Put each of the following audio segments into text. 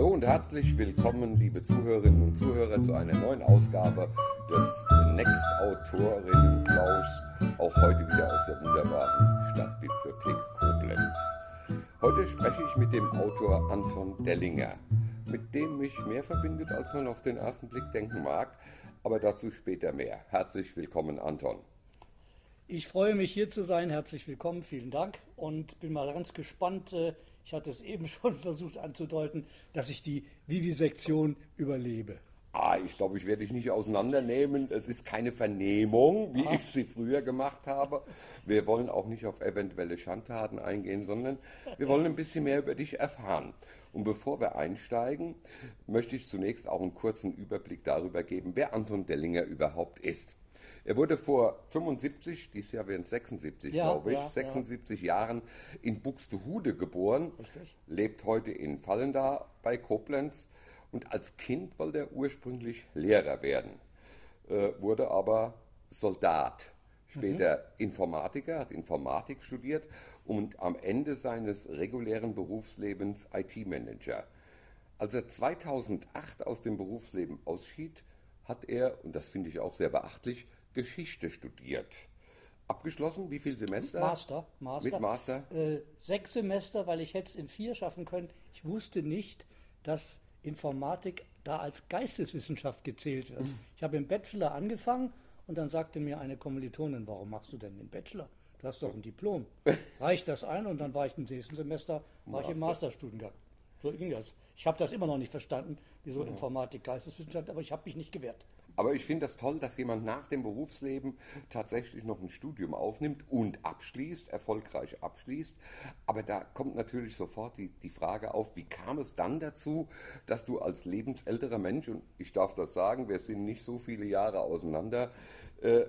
Hallo und herzlich willkommen, liebe Zuhörerinnen und Zuhörer, zu einer neuen Ausgabe des Next Autorinnenplauschs, auch heute wieder aus der wunderbaren Stadtbibliothek Koblenz. Heute spreche ich mit dem Autor Anton Dellinger, mit dem mich mehr verbindet, als man auf den ersten Blick denken mag, aber dazu später mehr. Herzlich willkommen, Anton. Ich freue mich hier zu sein. Herzlich willkommen, vielen Dank und bin mal ganz gespannt. Ich hatte es eben schon versucht anzudeuten, dass ich die Vivisektion überlebe. Ah, ich glaube, ich werde dich nicht auseinandernehmen. Es ist keine Vernehmung, wie Ach. ich sie früher gemacht habe. Wir wollen auch nicht auf eventuelle Schandtaten eingehen, sondern wir wollen ein bisschen mehr über dich erfahren. Und bevor wir einsteigen, möchte ich zunächst auch einen kurzen Überblick darüber geben, wer Anton Dellinger überhaupt ist. Er wurde vor 75, dieses Jahr werden 76, ja, glaube ich, ja, 76 ja. Jahren in Buxtehude geboren, Richtig. lebt heute in Fallenda bei Koblenz und als Kind wollte er ursprünglich Lehrer werden, äh, wurde aber Soldat, später mhm. Informatiker, hat Informatik studiert und am Ende seines regulären Berufslebens IT-Manager. Als er 2008 aus dem Berufsleben ausschied, hat er, und das finde ich auch sehr beachtlich, Geschichte studiert. Abgeschlossen? Wie viele Semester? Master. Master. Mit Master? Äh, sechs Semester, weil ich hätte es in vier schaffen können. Ich wusste nicht, dass Informatik da als Geisteswissenschaft gezählt wird. Mhm. Ich habe im Bachelor angefangen und dann sagte mir eine Kommilitonin, warum machst du denn den Bachelor? Du hast doch ein Diplom. Reicht das ein und dann war ich im nächsten Semester war ich im Masterstudiengang. So ging das. Ich habe das immer noch nicht verstanden, wieso. Informatik Geisteswissenschaft, aber ich habe mich nicht gewehrt. Aber ich finde das toll, dass jemand nach dem Berufsleben tatsächlich noch ein Studium aufnimmt und abschließt, erfolgreich abschließt. Aber da kommt natürlich sofort die, die Frage auf, wie kam es dann dazu, dass du als lebensälterer Mensch, und ich darf das sagen, wir sind nicht so viele Jahre auseinander, äh,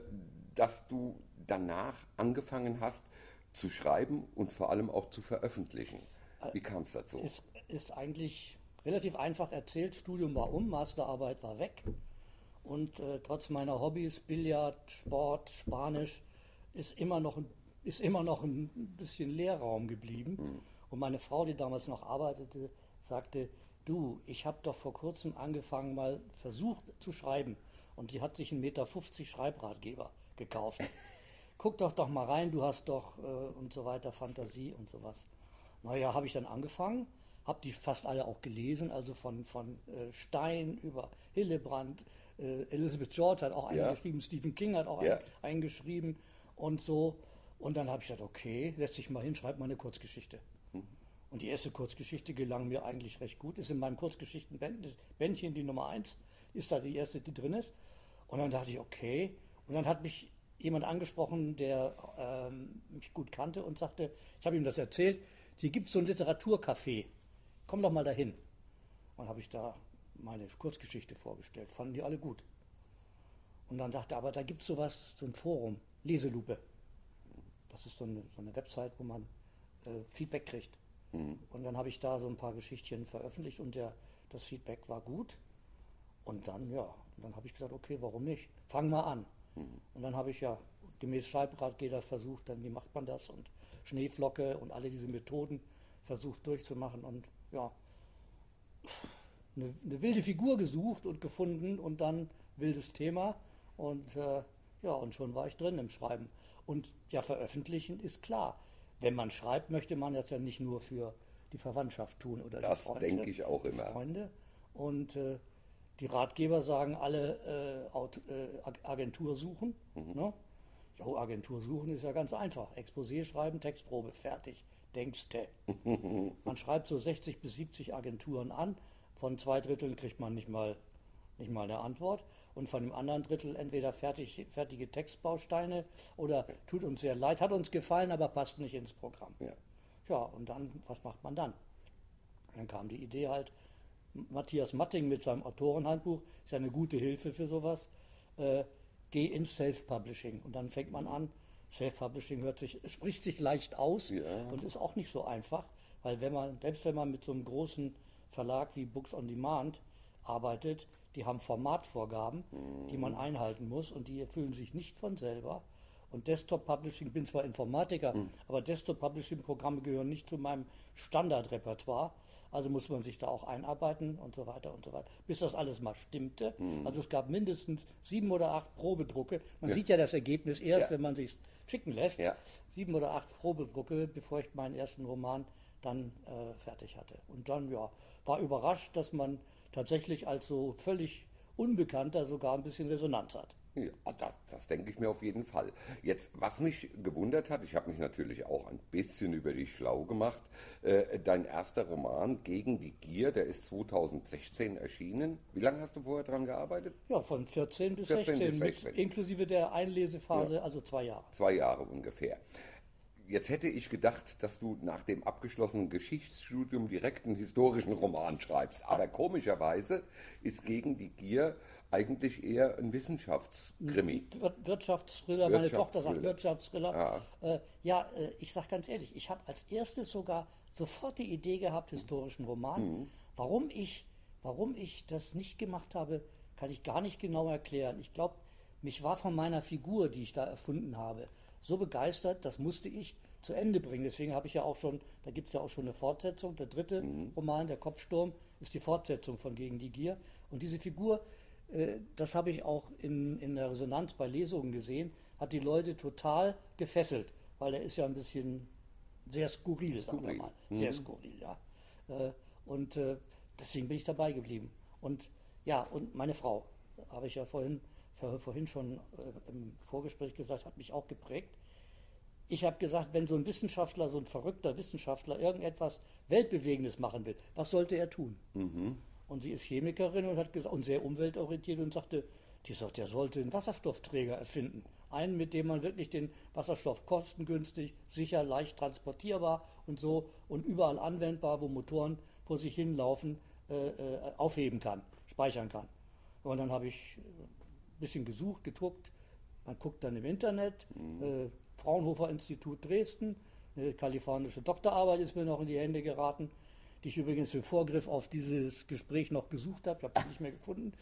dass du danach angefangen hast zu schreiben und vor allem auch zu veröffentlichen. Wie kam es dazu? Es ist eigentlich relativ einfach erzählt. Studium war um, Masterarbeit war weg. Und äh, trotz meiner Hobbys, Billard, Sport, Spanisch, ist immer noch, ist immer noch ein bisschen Leerraum geblieben. Mhm. Und meine Frau, die damals noch arbeitete, sagte, du, ich habe doch vor kurzem angefangen, mal versucht zu schreiben. Und sie hat sich einen Meter 50 Schreibratgeber gekauft. Guck doch doch mal rein, du hast doch äh, und so weiter Fantasie und sowas. Naja, habe ich dann angefangen, habe die fast alle auch gelesen, also von, von äh, Stein über Hillebrand, äh, Elizabeth George hat auch einen ja. geschrieben, Stephen King hat auch ja. einen, einen geschrieben und so. Und dann habe ich gedacht, okay, lässt sich mal hin, schreib mal eine Kurzgeschichte. Mhm. Und die erste Kurzgeschichte gelang mir eigentlich recht gut. Ist in meinem Kurzgeschichtenbändchen die Nummer eins, ist da die erste, die drin ist. Und dann dachte ich, okay. Und dann hat mich jemand angesprochen, der ähm, mich gut kannte und sagte, ich habe ihm das erzählt, hier gibt es so ein Literaturcafé. Komm doch mal dahin. Und habe ich da meine Kurzgeschichte vorgestellt. Fanden die alle gut. Und dann dachte er, aber da gibt es sowas, so ein Forum, Leselupe. Das ist so eine, so eine Website, wo man äh, Feedback kriegt. Mhm. Und dann habe ich da so ein paar Geschichtchen veröffentlicht und der, das Feedback war gut. Und dann, ja, dann habe ich gesagt, okay, warum nicht? Fang mal an. Mhm. Und dann habe ich ja gemäß Schreibratgeber versucht, dann wie macht man das und Schneeflocke und alle diese Methoden versucht durchzumachen und ja, eine, eine, wilde Figur gesucht und gefunden und dann wildes Thema und äh, ja, und schon war ich drin im Schreiben. Und ja, veröffentlichen ist klar. Wenn man schreibt, möchte man das ja nicht nur für die Verwandtschaft tun oder das die Freunde. Das denke ich auch immer. Freunde. Und äh, die Ratgeber sagen alle äh, äh, Agentur suchen. Mhm. Ne? Ja, Agentur suchen ist ja ganz einfach. Exposé schreiben, Textprobe, fertig. Denkste. man schreibt so 60 bis 70 Agenturen an von zwei Dritteln kriegt man nicht mal, nicht mal eine Antwort. Und von dem anderen Drittel entweder fertig, fertige Textbausteine oder tut uns sehr leid, hat uns gefallen, aber passt nicht ins Programm. Ja. ja, und dann, was macht man dann? Dann kam die Idee halt, Matthias Matting mit seinem Autorenhandbuch ist ja eine gute Hilfe für sowas. Äh, geh ins Self-Publishing. Und dann fängt man an. Self-Publishing hört sich, spricht sich leicht aus ja. und ist auch nicht so einfach, weil wenn man, selbst wenn man mit so einem großen Verlag wie Books on Demand arbeitet, die haben Formatvorgaben, mhm. die man einhalten muss und die erfüllen sich nicht von selber. Und Desktop Publishing, ich bin zwar Informatiker, mhm. aber Desktop Publishing Programme gehören nicht zu meinem Standardrepertoire. Also muss man sich da auch einarbeiten und so weiter und so weiter, bis das alles mal stimmte. Mhm. Also es gab mindestens sieben oder acht Probedrucke. Man sieht ja das Ergebnis erst, Ja. wenn man sich schicken lässt. Ja. Sieben oder acht Probedrucke, bevor ich meinen ersten Roman dann äh, fertig hatte. Und dann, ja, war überrascht, dass man tatsächlich als so völlig Unbekannter sogar ein bisschen Resonanz hat. Ja, das, das denke ich mir auf jeden Fall. Jetzt, was mich gewundert hat, ich habe mich natürlich auch ein bisschen über dich schlau gemacht. Äh, dein erster Roman Gegen die Gier, der ist 2016 erschienen. Wie lange hast du vorher dran gearbeitet? Ja, von 14 bis 14 16, bis 16. Mit, inklusive der Einlesephase, also zwei Jahre. Zwei Jahre ungefähr. Jetzt hätte ich gedacht, dass du nach dem abgeschlossenen Geschichtsstudium direkt einen historischen Roman schreibst. Aber komischerweise ist Gegen die Gier eigentlich eher ein Wissenschaftskrimi. Wir- Wirtschaftsthriller, meine Tochter sagt Wirtschaftsthriller. Wirtschaftsthriller. Ja, äh, ja äh, ich sage ganz ehrlich, ich habe als erstes sogar sofort die Idee gehabt, historischen Roman. Mhm. Warum, ich, warum ich das nicht gemacht habe, kann ich gar nicht genau erklären. Ich glaube, mich war von meiner Figur, die ich da erfunden habe, so begeistert, das musste ich zu Ende bringen. Deswegen habe ich ja auch schon, da gibt es ja auch schon eine Fortsetzung. Der dritte Mhm. Roman, Der Kopfsturm, ist die Fortsetzung von Gegen die Gier. Und diese Figur, äh, das habe ich auch in, in der Resonanz bei Lesungen gesehen, hat die Leute total gefesselt, weil er ist ja ein bisschen sehr skurril, sagen wir Skurril. mal. Sehr skurril, ja. Äh, Und äh, deswegen bin ich dabei geblieben. Und ja, und meine Frau, habe ich ja vorhin, vor- vorhin schon äh, im Vorgespräch gesagt, hat mich auch geprägt. Ich habe gesagt, wenn so ein Wissenschaftler, so ein verrückter Wissenschaftler irgendetwas Weltbewegendes machen will, was sollte er tun? Und sie ist Chemikerin und hat gesagt, und sehr umweltorientiert und sagte, die sagt, der sollte einen Wasserstoffträger erfinden. Einen, mit dem man wirklich den Wasserstoff kostengünstig, sicher, leicht transportierbar und so und überall anwendbar, wo Motoren vor sich hinlaufen, äh, äh, aufheben kann, speichern kann. Und dann habe ich bisschen gesucht, geguckt. Man guckt dann im Internet, äh, Fraunhofer Institut Dresden, eine kalifornische Doktorarbeit ist mir noch in die Hände geraten, die ich übrigens im Vorgriff auf dieses Gespräch noch gesucht habe. Ich habe sie nicht mehr gefunden.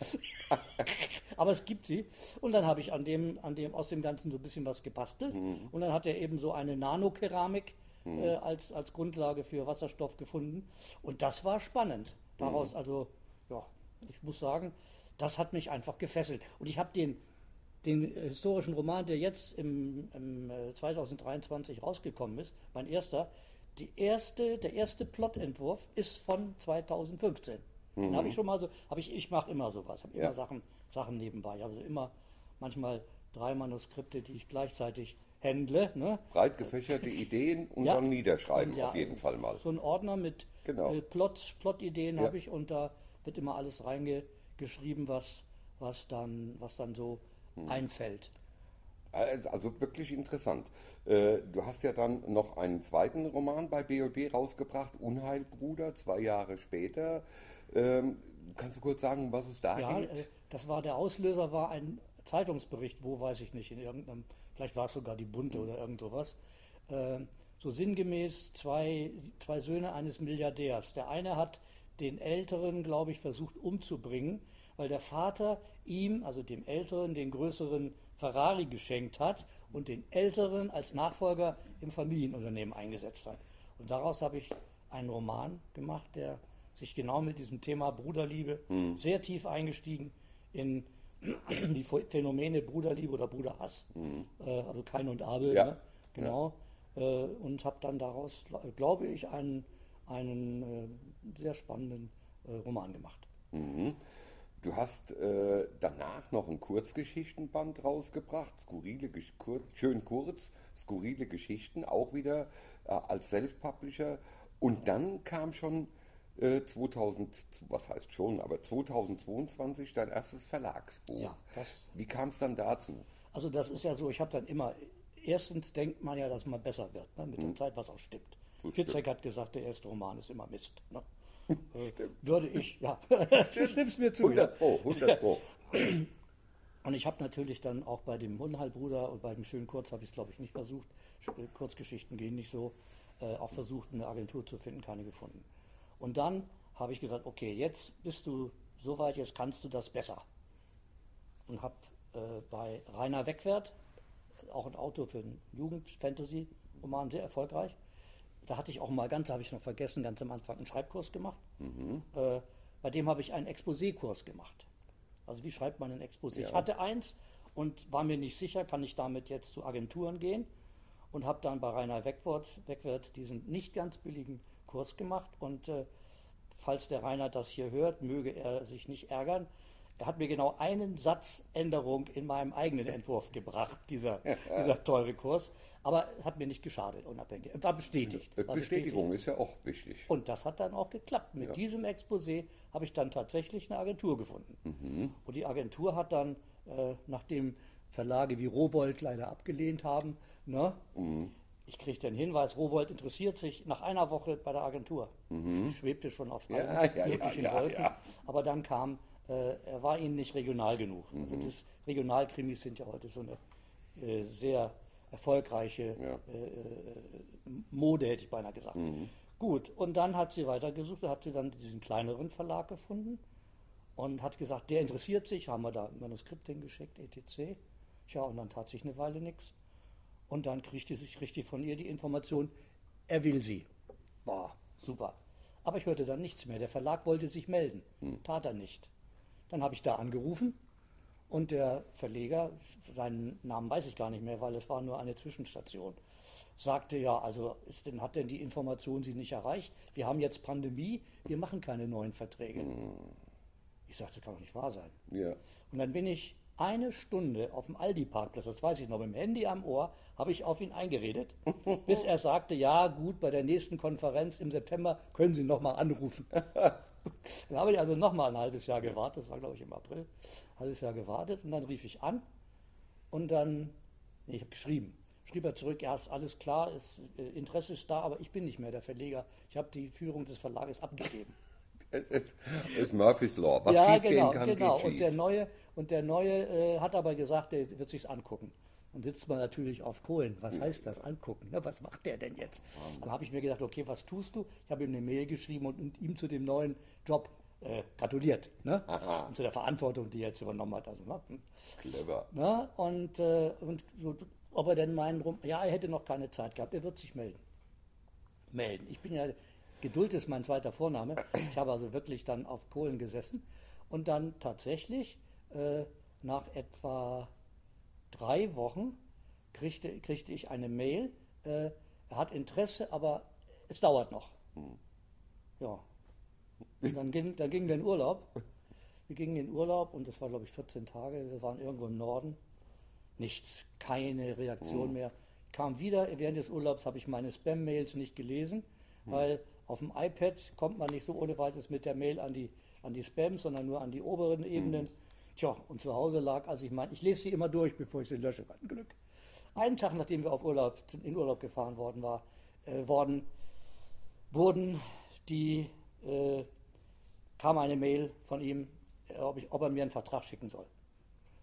Aber es gibt sie. Und dann habe ich an dem, an dem, aus dem Ganzen so ein bisschen was gebastelt. Und dann hat er eben so eine Nanokeramik äh, als, als Grundlage für Wasserstoff gefunden. Und das war spannend. Daraus, also, ja, ich muss sagen, das hat mich einfach gefesselt. Und ich habe den, den äh, historischen Roman, der jetzt im, im äh, 2023 rausgekommen ist, mein erster, die erste, der erste Plotentwurf ist von 2015. Den habe ich schon mal so, habe ich, ich mache immer sowas, habe immer Ja. Sachen, Sachen nebenbei. Ich habe also immer manchmal drei Manuskripte, die ich gleichzeitig händle. Ne? Breit gefächerte Ideen und Ja. dann niederschreiben, Und ja, auf jeden Fall mal. So ein Ordner mit Genau. äh, Plot, Plot-Ideen habe ich und da wird immer alles reingeschrieben, was, was, dann, was dann so Hm. einfällt. Also also wirklich interessant. Äh, Du hast ja dann noch einen zweiten Roman bei BOD rausgebracht, Unheilbruder, zwei Jahre später. Ähm, Kannst du kurz sagen, was es da Ja, geht? äh, das war der Auslöser, war ein Zeitungsbericht, wo weiß ich nicht, in irgendeinem, vielleicht war es sogar die Bunte oder irgend sowas. Äh, so sinngemäß zwei, zwei Söhne eines Milliardärs. Der eine hat den Älteren, glaube ich, versucht umzubringen, weil der Vater ihm, also dem Älteren, den größeren Ferrari geschenkt hat und den Älteren als Nachfolger im Familienunternehmen eingesetzt hat. Und daraus habe ich einen Roman gemacht, der sich genau mit diesem Thema Bruderliebe sehr tief eingestiegen in die Phänomene Bruderliebe oder Bruderhass, äh, also Kain und Abel, Ja. ne? genau, äh, und habe dann daraus, gl- glaube ich, einen, einen äh, sehr spannenden Roman gemacht. Du hast äh, danach noch ein Kurzgeschichtenband rausgebracht, skurrile, Gesch- kur schön kurz, skurrile Geschichten, auch wieder äh, als Self-Publisher. Und dann kam schon äh, 2000, was heißt schon, aber 2022 dein erstes Verlagsbuch. Ja, Wie kam es dann dazu? Also das ist ja so, ich habe dann immer, erstens denkt man ja, dass man besser wird, ne, mit der Zeit, was auch stimmt. Fitzek hat gesagt, der erste Roman ist immer Mist. Ne? Äh, würde ich, ja, du stimmst mir zu. ja. 100 Pro, 100 Pro. Und ich habe natürlich dann auch bei dem Unheilbruder und bei dem Schönen Kurz habe ich es, glaube ich, nicht versucht. Äh, Kurzgeschichten gehen nicht so. Äh, auch versucht, eine Agentur zu finden, keine gefunden. Und dann habe ich gesagt, okay, jetzt bist du so weit, jetzt kannst du das besser. Und habe äh, bei Rainer Wegwert, auch ein Autor für einen Jugend-Fantasy-Roman, sehr erfolgreich, da hatte ich auch mal ganz, habe ich noch vergessen, ganz am Anfang einen Schreibkurs gemacht. Äh, bei dem habe ich einen Exposé-Kurs gemacht. Also wie schreibt man ein Exposé? Ich hatte eins und war mir nicht sicher, kann ich damit jetzt zu Agenturen gehen und habe dann bei Rainer Wegwert, Wegwert diesen nicht ganz billigen Kurs gemacht und äh, falls der Rainer das hier hört, möge er sich nicht ärgern. Er hat mir genau einen Satz Änderung in meinem eigenen Entwurf gebracht, dieser, dieser teure Kurs. Aber es hat mir nicht geschadet, unabhängig. War bestätigt. War Bestätigung ist ja auch wichtig. Und das hat dann auch geklappt. Mit diesem Exposé habe ich dann tatsächlich eine Agentur gefunden. Mhm. Und die Agentur hat dann, äh, nachdem Verlage wie Rowold leider abgelehnt haben, ne, Mhm. ich kriegte den Hinweis, Rowold interessiert sich nach einer Woche bei der Agentur. Ich schwebte schon auf allen Mhm. Ja, ja, möglichen ja, ja, Wolken. ja. Aber dann kam, äh, er war ihnen nicht regional genug. Mhm. Also das Regionalkrimis sind ja heute so eine äh, sehr erfolgreiche Ja. Mode, hätte ich beinahe gesagt. Gut, und dann hat sie weitergesucht, hat sie dann diesen kleineren Verlag gefunden und hat gesagt, der interessiert sich, haben wir da ein Manuskript hingeschickt, etc. Ja, und dann tat sich eine Weile nichts. Und dann kriegte sich richtig von ihr die Information, er will sie. Boah, super. Aber ich hörte dann nichts mehr. Der Verlag wollte sich melden, tat er nicht. Dann habe ich da angerufen und der Verleger, seinen Namen weiß ich gar nicht mehr, weil es war nur eine Zwischenstation, sagte ja, also ist denn, hat denn die Information Sie nicht erreicht? Wir haben jetzt Pandemie, wir machen keine neuen Verträge. Ich sagte, das kann doch nicht wahr sein. Ja. Und dann bin ich eine Stunde auf dem Aldi-Parkplatz, das weiß ich noch, mit dem Handy am Ohr, habe ich auf ihn eingeredet, bis er sagte, ja gut, bei der nächsten Konferenz im September können Sie nochmal anrufen. dann habe ich also nochmal ein halbes Jahr gewartet, das war glaube ich im April, ein halbes Jahr gewartet und dann rief ich an und dann, nee, ich habe geschrieben, schrieb er zurück, ja, ist alles klar, ist, äh, Interesse ist da, aber ich bin nicht mehr der Verleger, ich habe die Führung des Verlages abgegeben. Es ist, Murphy's Law. Was ja, genau, gehen kann, genau. Und der neue, und der neue äh, hat aber gesagt, der wird sich's angucken. Dann sitzt man natürlich auf Kohlen. Was heißt das? Angucken. Ne? Was macht der denn jetzt? Dann habe ich mir gedacht, okay, was tust du? Ich habe ihm eine Mail geschrieben und, und ihm zu dem neuen Job äh, gratuliert. Ne? Und zu der Verantwortung, die er jetzt übernommen hat. Also, ne? Clever. Ne? Und, äh, und so, ob er denn meinen rum, ja, er hätte noch keine Zeit gehabt, er wird sich melden. Melden. Ich bin ja, Geduld ist mein zweiter Vorname. Ich habe also wirklich dann auf Kohlen gesessen und dann tatsächlich äh, nach etwa drei Wochen kriegte, kriegte ich eine Mail, äh, er hat Interesse, aber es dauert noch. Ja. Und dann, ging, dann gingen wir in Urlaub. Wir gingen in Urlaub und das war, glaube ich, 14 Tage. Wir waren irgendwo im Norden. Nichts, keine Reaktion mehr. Kam wieder, während des Urlaubs habe ich meine Spam-Mails nicht gelesen, weil auf dem iPad kommt man nicht so ohne weiteres mit der Mail an die, an die Spams, sondern nur an die oberen Ebenen. Tja, und zu Hause lag, also ich meine, ich lese sie immer durch, bevor ich sie lösche. Ein Glück. Einen Tag, nachdem wir auf Urlaub, in Urlaub gefahren worden war, äh, worden, wurden die, äh, kam eine Mail von ihm, äh, ob, ich, ob er mir einen Vertrag schicken soll.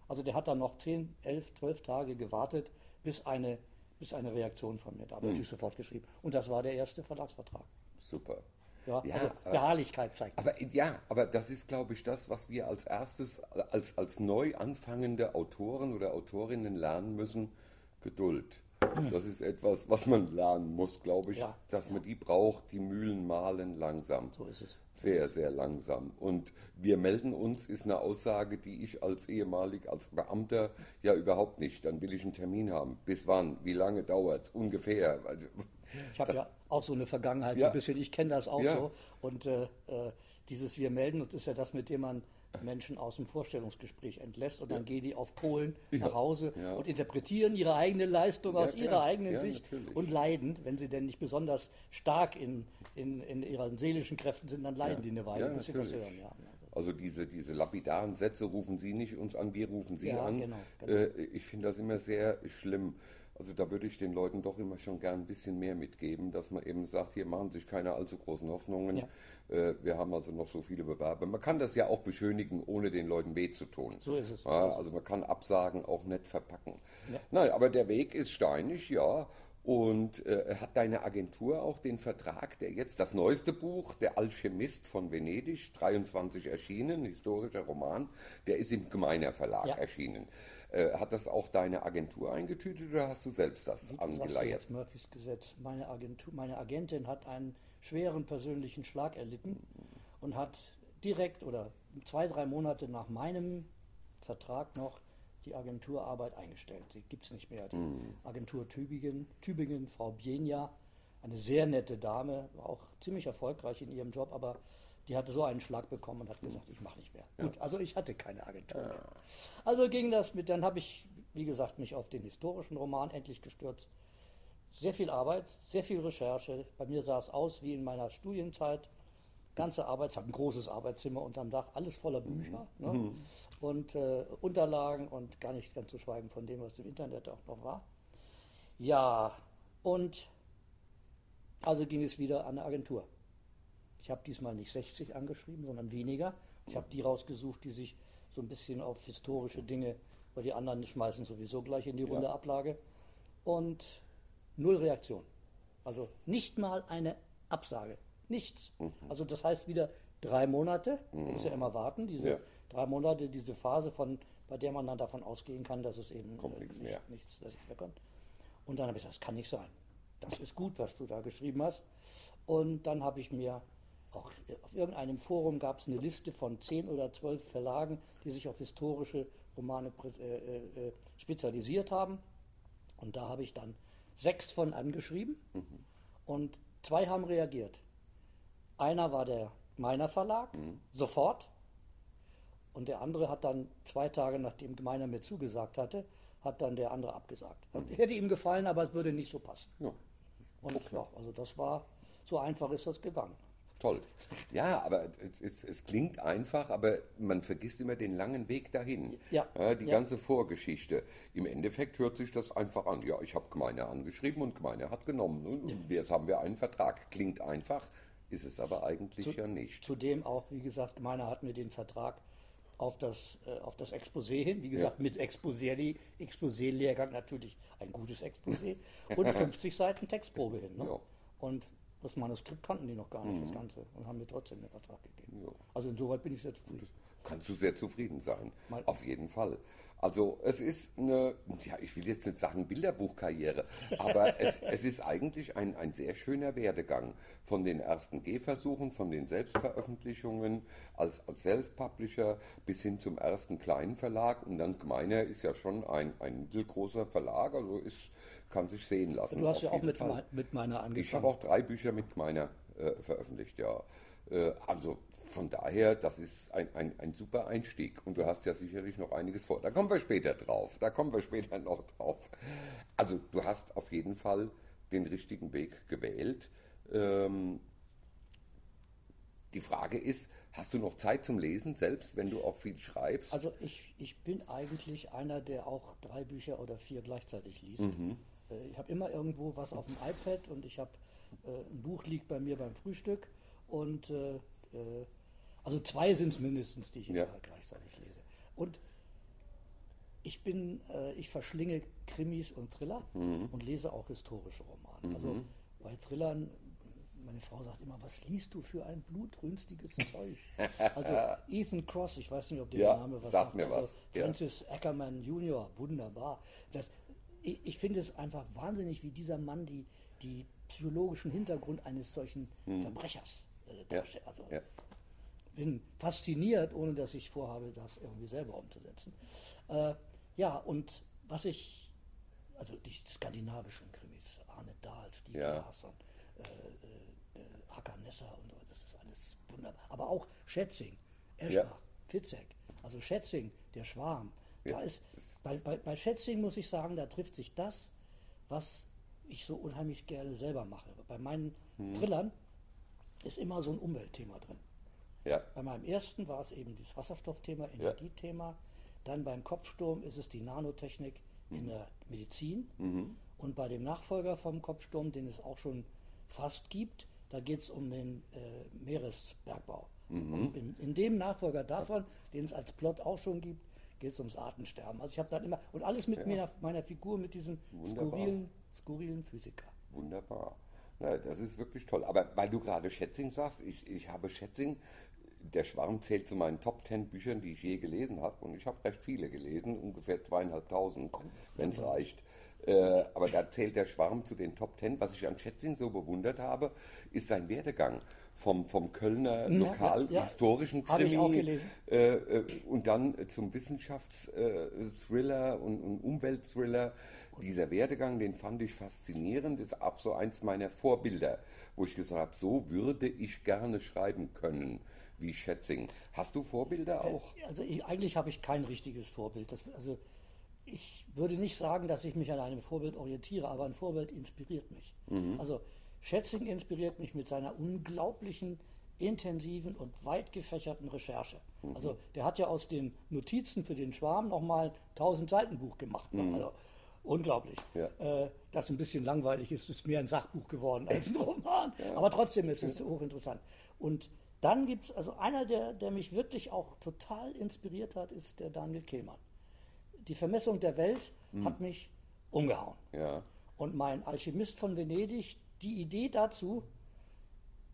Also der hat dann noch 10, 11, 12 Tage gewartet, bis eine, bis eine Reaktion von mir da war. Hm. Natürlich sofort geschrieben. Und das war der erste Vertragsvertrag. Super. Ja, Ja, also aber- Beharrlichkeit zeigt. Aber ja, aber das ist, glaube ich, das, was wir als erstes, als, als neu anfangende Autoren oder Autorinnen lernen müssen, Geduld. Das ist etwas, was man lernen muss, glaube ich, Ja, dass man die braucht, die Mühlen mahlen langsam. So ist es. Sehr, sehr langsam. Und wir melden uns, ist eine Aussage, die ich als ehemalig, als Beamter ja überhaupt nicht. Dann will ich einen Termin haben. Bis wann? Wie lange dauert es? Ungefähr. Ich habe ja auch so eine Vergangenheit, so Ja. ein bisschen, ich kenne das auch Ja. so. Und äh, äh, dieses Wir melden uns ist ja das, mit dem man Menschen aus dem Vorstellungsgespräch entlässt und dann gehen die auf Polen nach Hause Ja. und interpretieren ihre eigene Leistung Ja, aus ihrer eigenen Ja, Sicht natürlich. und leiden. Wenn sie denn nicht besonders stark in, in, in ihren seelischen Kräften sind, dann leiden die eine Weile, Ja, bis sie was natürlich. hören. Ja, ja. Also diese, diese lapidaren Sätze rufen Sie nicht uns an, wir rufen Sie Ja, an. genau, genau. Äh, ich finde das immer sehr schlimm. Also da würde ich den Leuten doch immer schon gern ein bisschen mehr mitgeben, dass man eben sagt, hier machen sich keine allzu großen Hoffnungen. Ja. Äh, wir haben also noch so viele Bewerber. Man kann das ja auch beschönigen, ohne den Leuten weh zu tun. So ist es. Ja, So ist also man kann Absagen auch nett verpacken. Ja. Nein, aber der Weg ist steinig, ja. Und äh, hat deine Agentur auch den Vertrag, der jetzt das neueste Buch, Der Alchemist von Venedig, 23 erschienen, historischer Roman, der ist im Gemeiner Verlag Ja. erschienen. Äh, hat das auch deine Agentur eingetütet oder hast du selbst das Wie angeleiert? jetzt Murphys Gesetz. Meine, Agentur, meine Agentin hat einen schweren persönlichen Schlag erlitten und hat direkt oder zwei, drei Monate nach meinem Vertrag noch die Agenturarbeit eingestellt. Sie gibt es nicht mehr. Die Agentur Tübingen, Tübingen, Frau Bienia, eine sehr nette Dame, war auch ziemlich erfolgreich in ihrem Job, aber die hatte so einen Schlag bekommen und hat gesagt, ich mache nicht mehr. Gut, also ich hatte keine Agentur mehr. Also ging das mit, dann habe ich, wie gesagt, mich auf den historischen Roman endlich gestürzt. Sehr viel Arbeit, sehr viel Recherche. Bei mir sah es aus wie in meiner Studienzeit. Ganze Arbeit, ich habe ein großes Arbeitszimmer unterm Dach, alles voller Bücher ne? und äh, Unterlagen und gar nicht ganz zu schweigen von dem, was im Internet auch noch war. Ja, und also ging es wieder an eine Agentur. Ich habe diesmal nicht 60 angeschrieben, sondern weniger. Ich habe die rausgesucht, die sich so ein bisschen auf historische Dinge, weil die anderen schmeißen sowieso gleich in die runde Ablage. Und null Reaktion. Also nicht mal eine Absage. Nichts. Also das heißt wieder drei Monate, man muss ja immer warten, diese Ja. drei Monate, diese Phase, von, bei der man dann davon ausgehen kann, dass es eben Kommt äh, nichts nicht, mehr. nichts, dass es mehr kommt. Und dann habe ich gesagt, das kann nicht sein. Das ist gut, was du da geschrieben hast. Und dann habe ich mir auch auf irgendeinem Forum gab es eine Liste von zehn oder zwölf Verlagen, die sich auf historische Romane äh, äh, äh, spezialisiert haben. Und da habe ich dann sechs von angeschrieben und zwei haben reagiert. Einer war der Meiner Verlag, sofort. Und der andere hat dann zwei Tage, nachdem Meiner mir zugesagt hatte, hat dann der andere abgesagt. Hätte ihm gefallen, aber es würde nicht so passen. Ja. Und ja, also das war, so einfach ist das gegangen. Toll. Ja, aber es, es, es klingt einfach, aber man vergisst immer den langen Weg dahin. Ja. die Ja. ganze Vorgeschichte. Im Endeffekt hört sich das einfach an. Ja, ich habe Gemeine angeschrieben und Gemeine hat genommen. Und jetzt haben wir einen Vertrag. Klingt einfach, ist es aber eigentlich ja nicht. Zudem auch, wie gesagt, meiner hat mir den Vertrag auf das, äh, auf das Exposé hin, wie gesagt, mit Exposé, Exposé-Lehrgang natürlich ein gutes Exposé und 50 Seiten Textprobe hin. Ne? Ja. Und das Manuskript kannten die noch gar nicht, das Ganze, und haben mir trotzdem den Vertrag gegeben. Ja. Also insoweit bin ich sehr zufrieden. Kannst du sehr zufrieden sein. Mal- Auf jeden Fall. Also es ist eine, ja, ich will jetzt nicht sagen Bilderbuchkarriere, aber es, es ist eigentlich ein, ein sehr schöner Werdegang von den ersten Gehversuchen, von den Selbstveröffentlichungen als, als Self-Publisher bis hin zum ersten kleinen Verlag. Und dann Gemeiner ist ja schon ein, ein mittelgroßer Verlag, also ist, kann sich sehen lassen. Du hast ja auch mit, mein, mit meiner angefangen. Ich habe auch drei Bücher mit meiner äh, veröffentlicht, ja. Äh, also von daher, das ist ein, ein, ein super Einstieg. Und du hast ja sicherlich noch einiges vor. Da kommen wir später drauf. Da kommen wir später noch drauf. Also du hast auf jeden Fall den richtigen Weg gewählt. Ähm, die Frage ist, hast du noch Zeit zum Lesen selbst, wenn du auch viel schreibst? Also ich, ich bin eigentlich einer, der auch drei Bücher oder vier gleichzeitig liest. Äh, Ich habe immer irgendwo was auf dem iPad und ich habe äh, ein Buch liegt bei mir beim Frühstück und äh, äh, also zwei sind es mindestens, die ich Ja. gleichzeitig lese. Und ich bin, äh, ich verschlinge Krimis und Thriller und lese auch historische Romane. Also bei Thrillern, meine Frau sagt immer, was liest du für ein blutrünstiges Zeug? Also Ethan Cross, ich weiß nicht, ob der Ja, Name was sagt mir also was, ja. Francis Ackerman Jr., wunderbar. Das, ich, ich finde es einfach wahnsinnig, wie dieser Mann die, die psychologischen Hintergrund eines solchen Verbrechers äh, darstellt. Also. Ja. Bin fasziniert, ohne dass ich vorhabe, das irgendwie selber umzusetzen. Äh, ja, und was ich, also die skandinavischen Krimis, Arne Dahl, Stieg Ja. Larsson, äh, äh, äh, Hacker Nesser und so, das ist alles wunderbar. Aber auch Schätzing, Eschbach, Ja. Fitzek, also Schätzing, der Schwarm. Ja, Da ist, bei, bei, bei Schätzing muss ich sagen, da trifft sich das, was ich so unheimlich gerne selber mache. Bei meinen Mhm. Thrillern ist immer so ein Umweltthema drin. Ja. Bei meinem ersten war es eben das Wasserstoffthema, Energiethema. Dann beim Kopfsturm ist es die Nanotechnik in der Medizin. Und bei dem Nachfolger vom Kopfsturm, den es auch schon fast gibt, da geht es um den äh, Meeresbergbau. Und in, in dem Nachfolger davon, den es als Plot auch schon gibt, geht es ums Artensterben. Also ich habe dann immer, und alles mit Ja. meiner, meiner Figur, mit diesem Wunderbar. skurrilen, skurrilen Physiker. Wunderbar. Na, das ist wirklich toll. Aber weil du gerade Schätzing sagst, ich, ich habe Schätzing, der Schwarm zählt zu meinen Top Ten Büchern, die ich je gelesen habe. Und ich habe recht viele gelesen, ungefähr zweieinhalbtausend, wenn es reicht. Äh, aber da zählt der Schwarm zu den Top Ten. Was ich an Schätzing so bewundert habe, ist sein Werdegang. Vom, vom Kölner ja, lokal ja. ich auch Krimi gelesen. äh, äh, und dann äh, zum Wissenschaftsthriller und, und Umweltthriller. Dieser Werdegang, den fand ich faszinierend, ist auch so eins meiner Vorbilder, wo ich gesagt habe, so würde ich gerne schreiben können wie Schätzing. Hast du Vorbilder auch? Also ich, eigentlich habe ich kein richtiges Vorbild. Das, also ich würde nicht sagen, dass ich mich an einem Vorbild orientiere, aber ein Vorbild inspiriert mich. Also Schätzing inspiriert mich mit seiner unglaublichen, intensiven und weit gefächerten Recherche. Also der hat ja aus den Notizen für den Schwarm nochmal 1000 Seiten Buch gemacht. ne? Also unglaublich. Ja. Äh, das ein bisschen langweilig ist, ist mehr ein Sachbuch geworden als ein Roman. Aber trotzdem ist es hochinteressant. Und dann gibt es, also einer, der, der mich wirklich auch total inspiriert hat, ist der Daniel Kehlmann. Die Vermessung der Welt hat mich umgehauen. Ja. Und mein Alchemist von Venedig, die Idee dazu,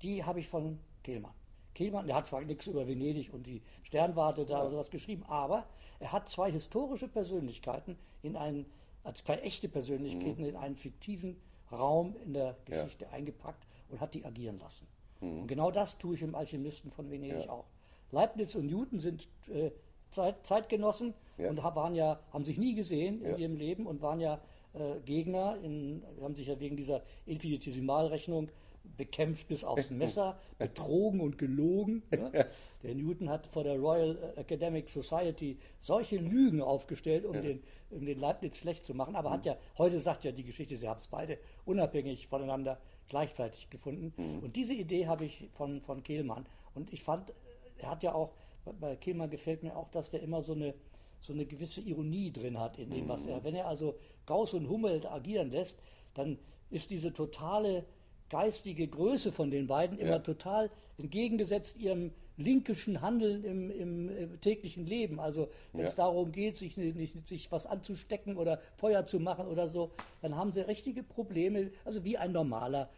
die habe ich von Kehlmann. Kehlmann, der hat zwar nichts über Venedig und die Sternwarte da oder sowas geschrieben, aber er hat zwei historische Persönlichkeiten in einen, als zwei echte Persönlichkeiten in einen fiktiven Raum in der Geschichte eingepackt und hat die agieren lassen. Und genau das tue ich im Alchemisten von Venedig Ja. auch. Leibniz und Newton sind äh, Zeit, Zeitgenossen Ja. und waren ja, haben sich nie gesehen in Ja. ihrem Leben und waren ja äh, Gegner, in, haben sich ja wegen dieser Infinitesimalrechnung bekämpft bis aufs Messer, betrogen und gelogen. Ne? Der Newton hat vor der Royal Academic Society solche Lügen aufgestellt, um, den, um den Leibniz schlecht zu machen. Aber hat ja, heute sagt ja die Geschichte, sie haben es beide unabhängig voneinander gleichzeitig gefunden. Und diese Idee habe ich von, von Kehlmann. Und ich fand, er hat ja auch, bei- Kehlmann gefällt mir auch, dass der immer so eine, so eine gewisse Ironie drin hat in dem, was er, wenn er also Gauss und Hummel agieren lässt, dann ist diese totale geistige Größe von den beiden immer Ja. total entgegengesetzt ihrem linkischen Handeln im, im, täglichen Leben. Also wenn es Ja. darum geht, sich, nicht, sich was anzustecken oder Feuer zu machen oder so, dann haben sie richtige Probleme, also wie ein normaler,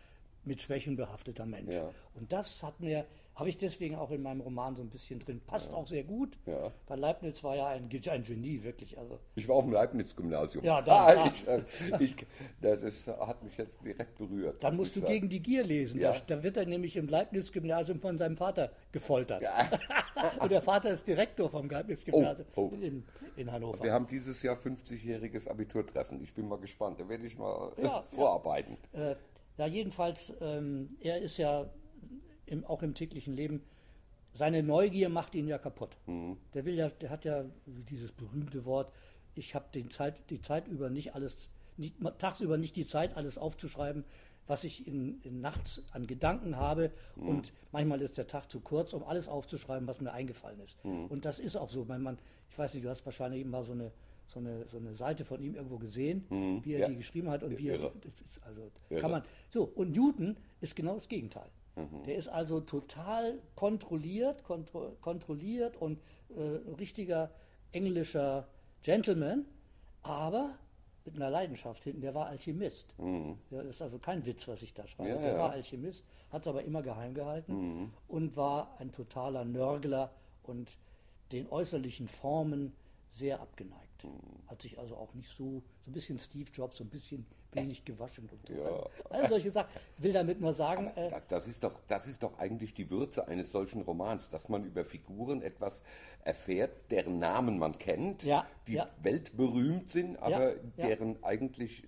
mit Schwächen behafteter Mensch. Ja. Und das hat mir, habe ich deswegen auch in meinem Roman so ein bisschen drin. Passt auch sehr gut, Ja. weil Leibniz war ja ein, ein Genie, wirklich. Also Ich war auf dem Leibniz-Gymnasium. Ja, da- Ah, ich, äh, ich, das hat mich jetzt direkt berührt. Dann muss musst du sagen. gegen die Gier lesen. Ja. Da, da wird er nämlich im Leibniz-Gymnasium von seinem Vater gefoltert. Und der Vater ist Direktor vom Leibniz-Gymnasium Oh, oh. in, in Hannover. Wir haben dieses Jahr 50-jähriges Abiturtreffen. Ich bin mal gespannt. Da werde ich mal äh, Ja, vorarbeiten. Äh, ja, jedenfalls, ähm, er ist ja im, auch im täglichen Leben, seine Neugier macht ihn ja kaputt. Mhm. Der will ja, der hat ja dieses berühmte Wort, ich habe die Zeit über nicht alles, nicht, tagsüber nicht die Zeit, alles aufzuschreiben, was ich in, in nachts an Gedanken habe. Mhm. Und manchmal ist der Tag zu kurz, um alles aufzuschreiben, was mir eingefallen ist. Mhm. Und das ist auch so. Mein Mann, ich weiß nicht, du hast wahrscheinlich mal so eine, so eine, so eine Seite von ihm irgendwo gesehen, wie er Mhm. Ja. die geschrieben hat und wie er, Irre. also Irre. kann man so und Newton ist genau das Gegenteil. Mhm. Der ist also total kontrolliert, kontro kontrolliert und äh, richtiger englischer Gentleman, aber mit einer Leidenschaft hinten. Der war Alchemist. Das ist also kein Witz, was ich da schreibe. Mhm. Ja, der ja. war Alchemist, hat es aber immer geheim gehalten und war ein totaler Nörgler und den äußerlichen Formen sehr abgeneigt. Hat sich also auch nicht so, so ein bisschen Steve Jobs, so ein bisschen wenig gewaschen und so. Ja. All solche Sachen. Will damit nur sagen, äh, Da- Das ist, doch, das ist doch eigentlich die Würze eines solchen Romans, dass man über Figuren etwas erfährt, deren Namen man kennt, Ja, die ja. weltberühmt sind, aber deren eigentlich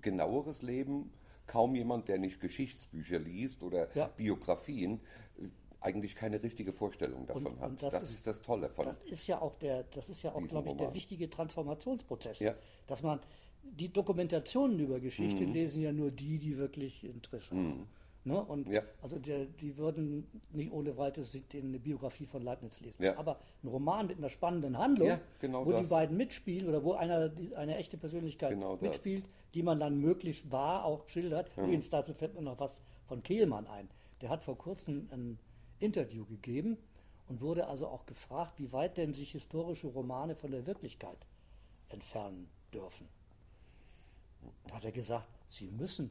genaueres Leben kaum jemand, der nicht Geschichtsbücher liest oder. Biografien, äh, eigentlich keine richtige Vorstellung davon Und- hat. und das, das ist, ist- das Tolle von. das ist ja auch der, das ist ja auch, glaube ich, der Roman. wichtige Transformationsprozess. Ja. Dass man die Dokumentationen über Geschichte Mhm. lesen ja nur die, die wirklich Interesse haben. Ne? Und Ja. also der, die würden nicht ohne weiteres eine Biografie von Leibniz lesen. Ja. Aber ein Roman mit einer spannenden Handlung, Ja, genau wo das. die beiden mitspielen oder wo einer die, eine echte Persönlichkeit Genau das. mitspielt, die man dann möglichst wahr auch schildert. Übrigens dazu fällt mir noch was von Kehlmann ein. Der hat vor kurzem ein Interview gegeben und wurde also auch gefragt, wie weit denn sich historische Romane von der Wirklichkeit entfernen dürfen. Da hat er gesagt, sie müssen.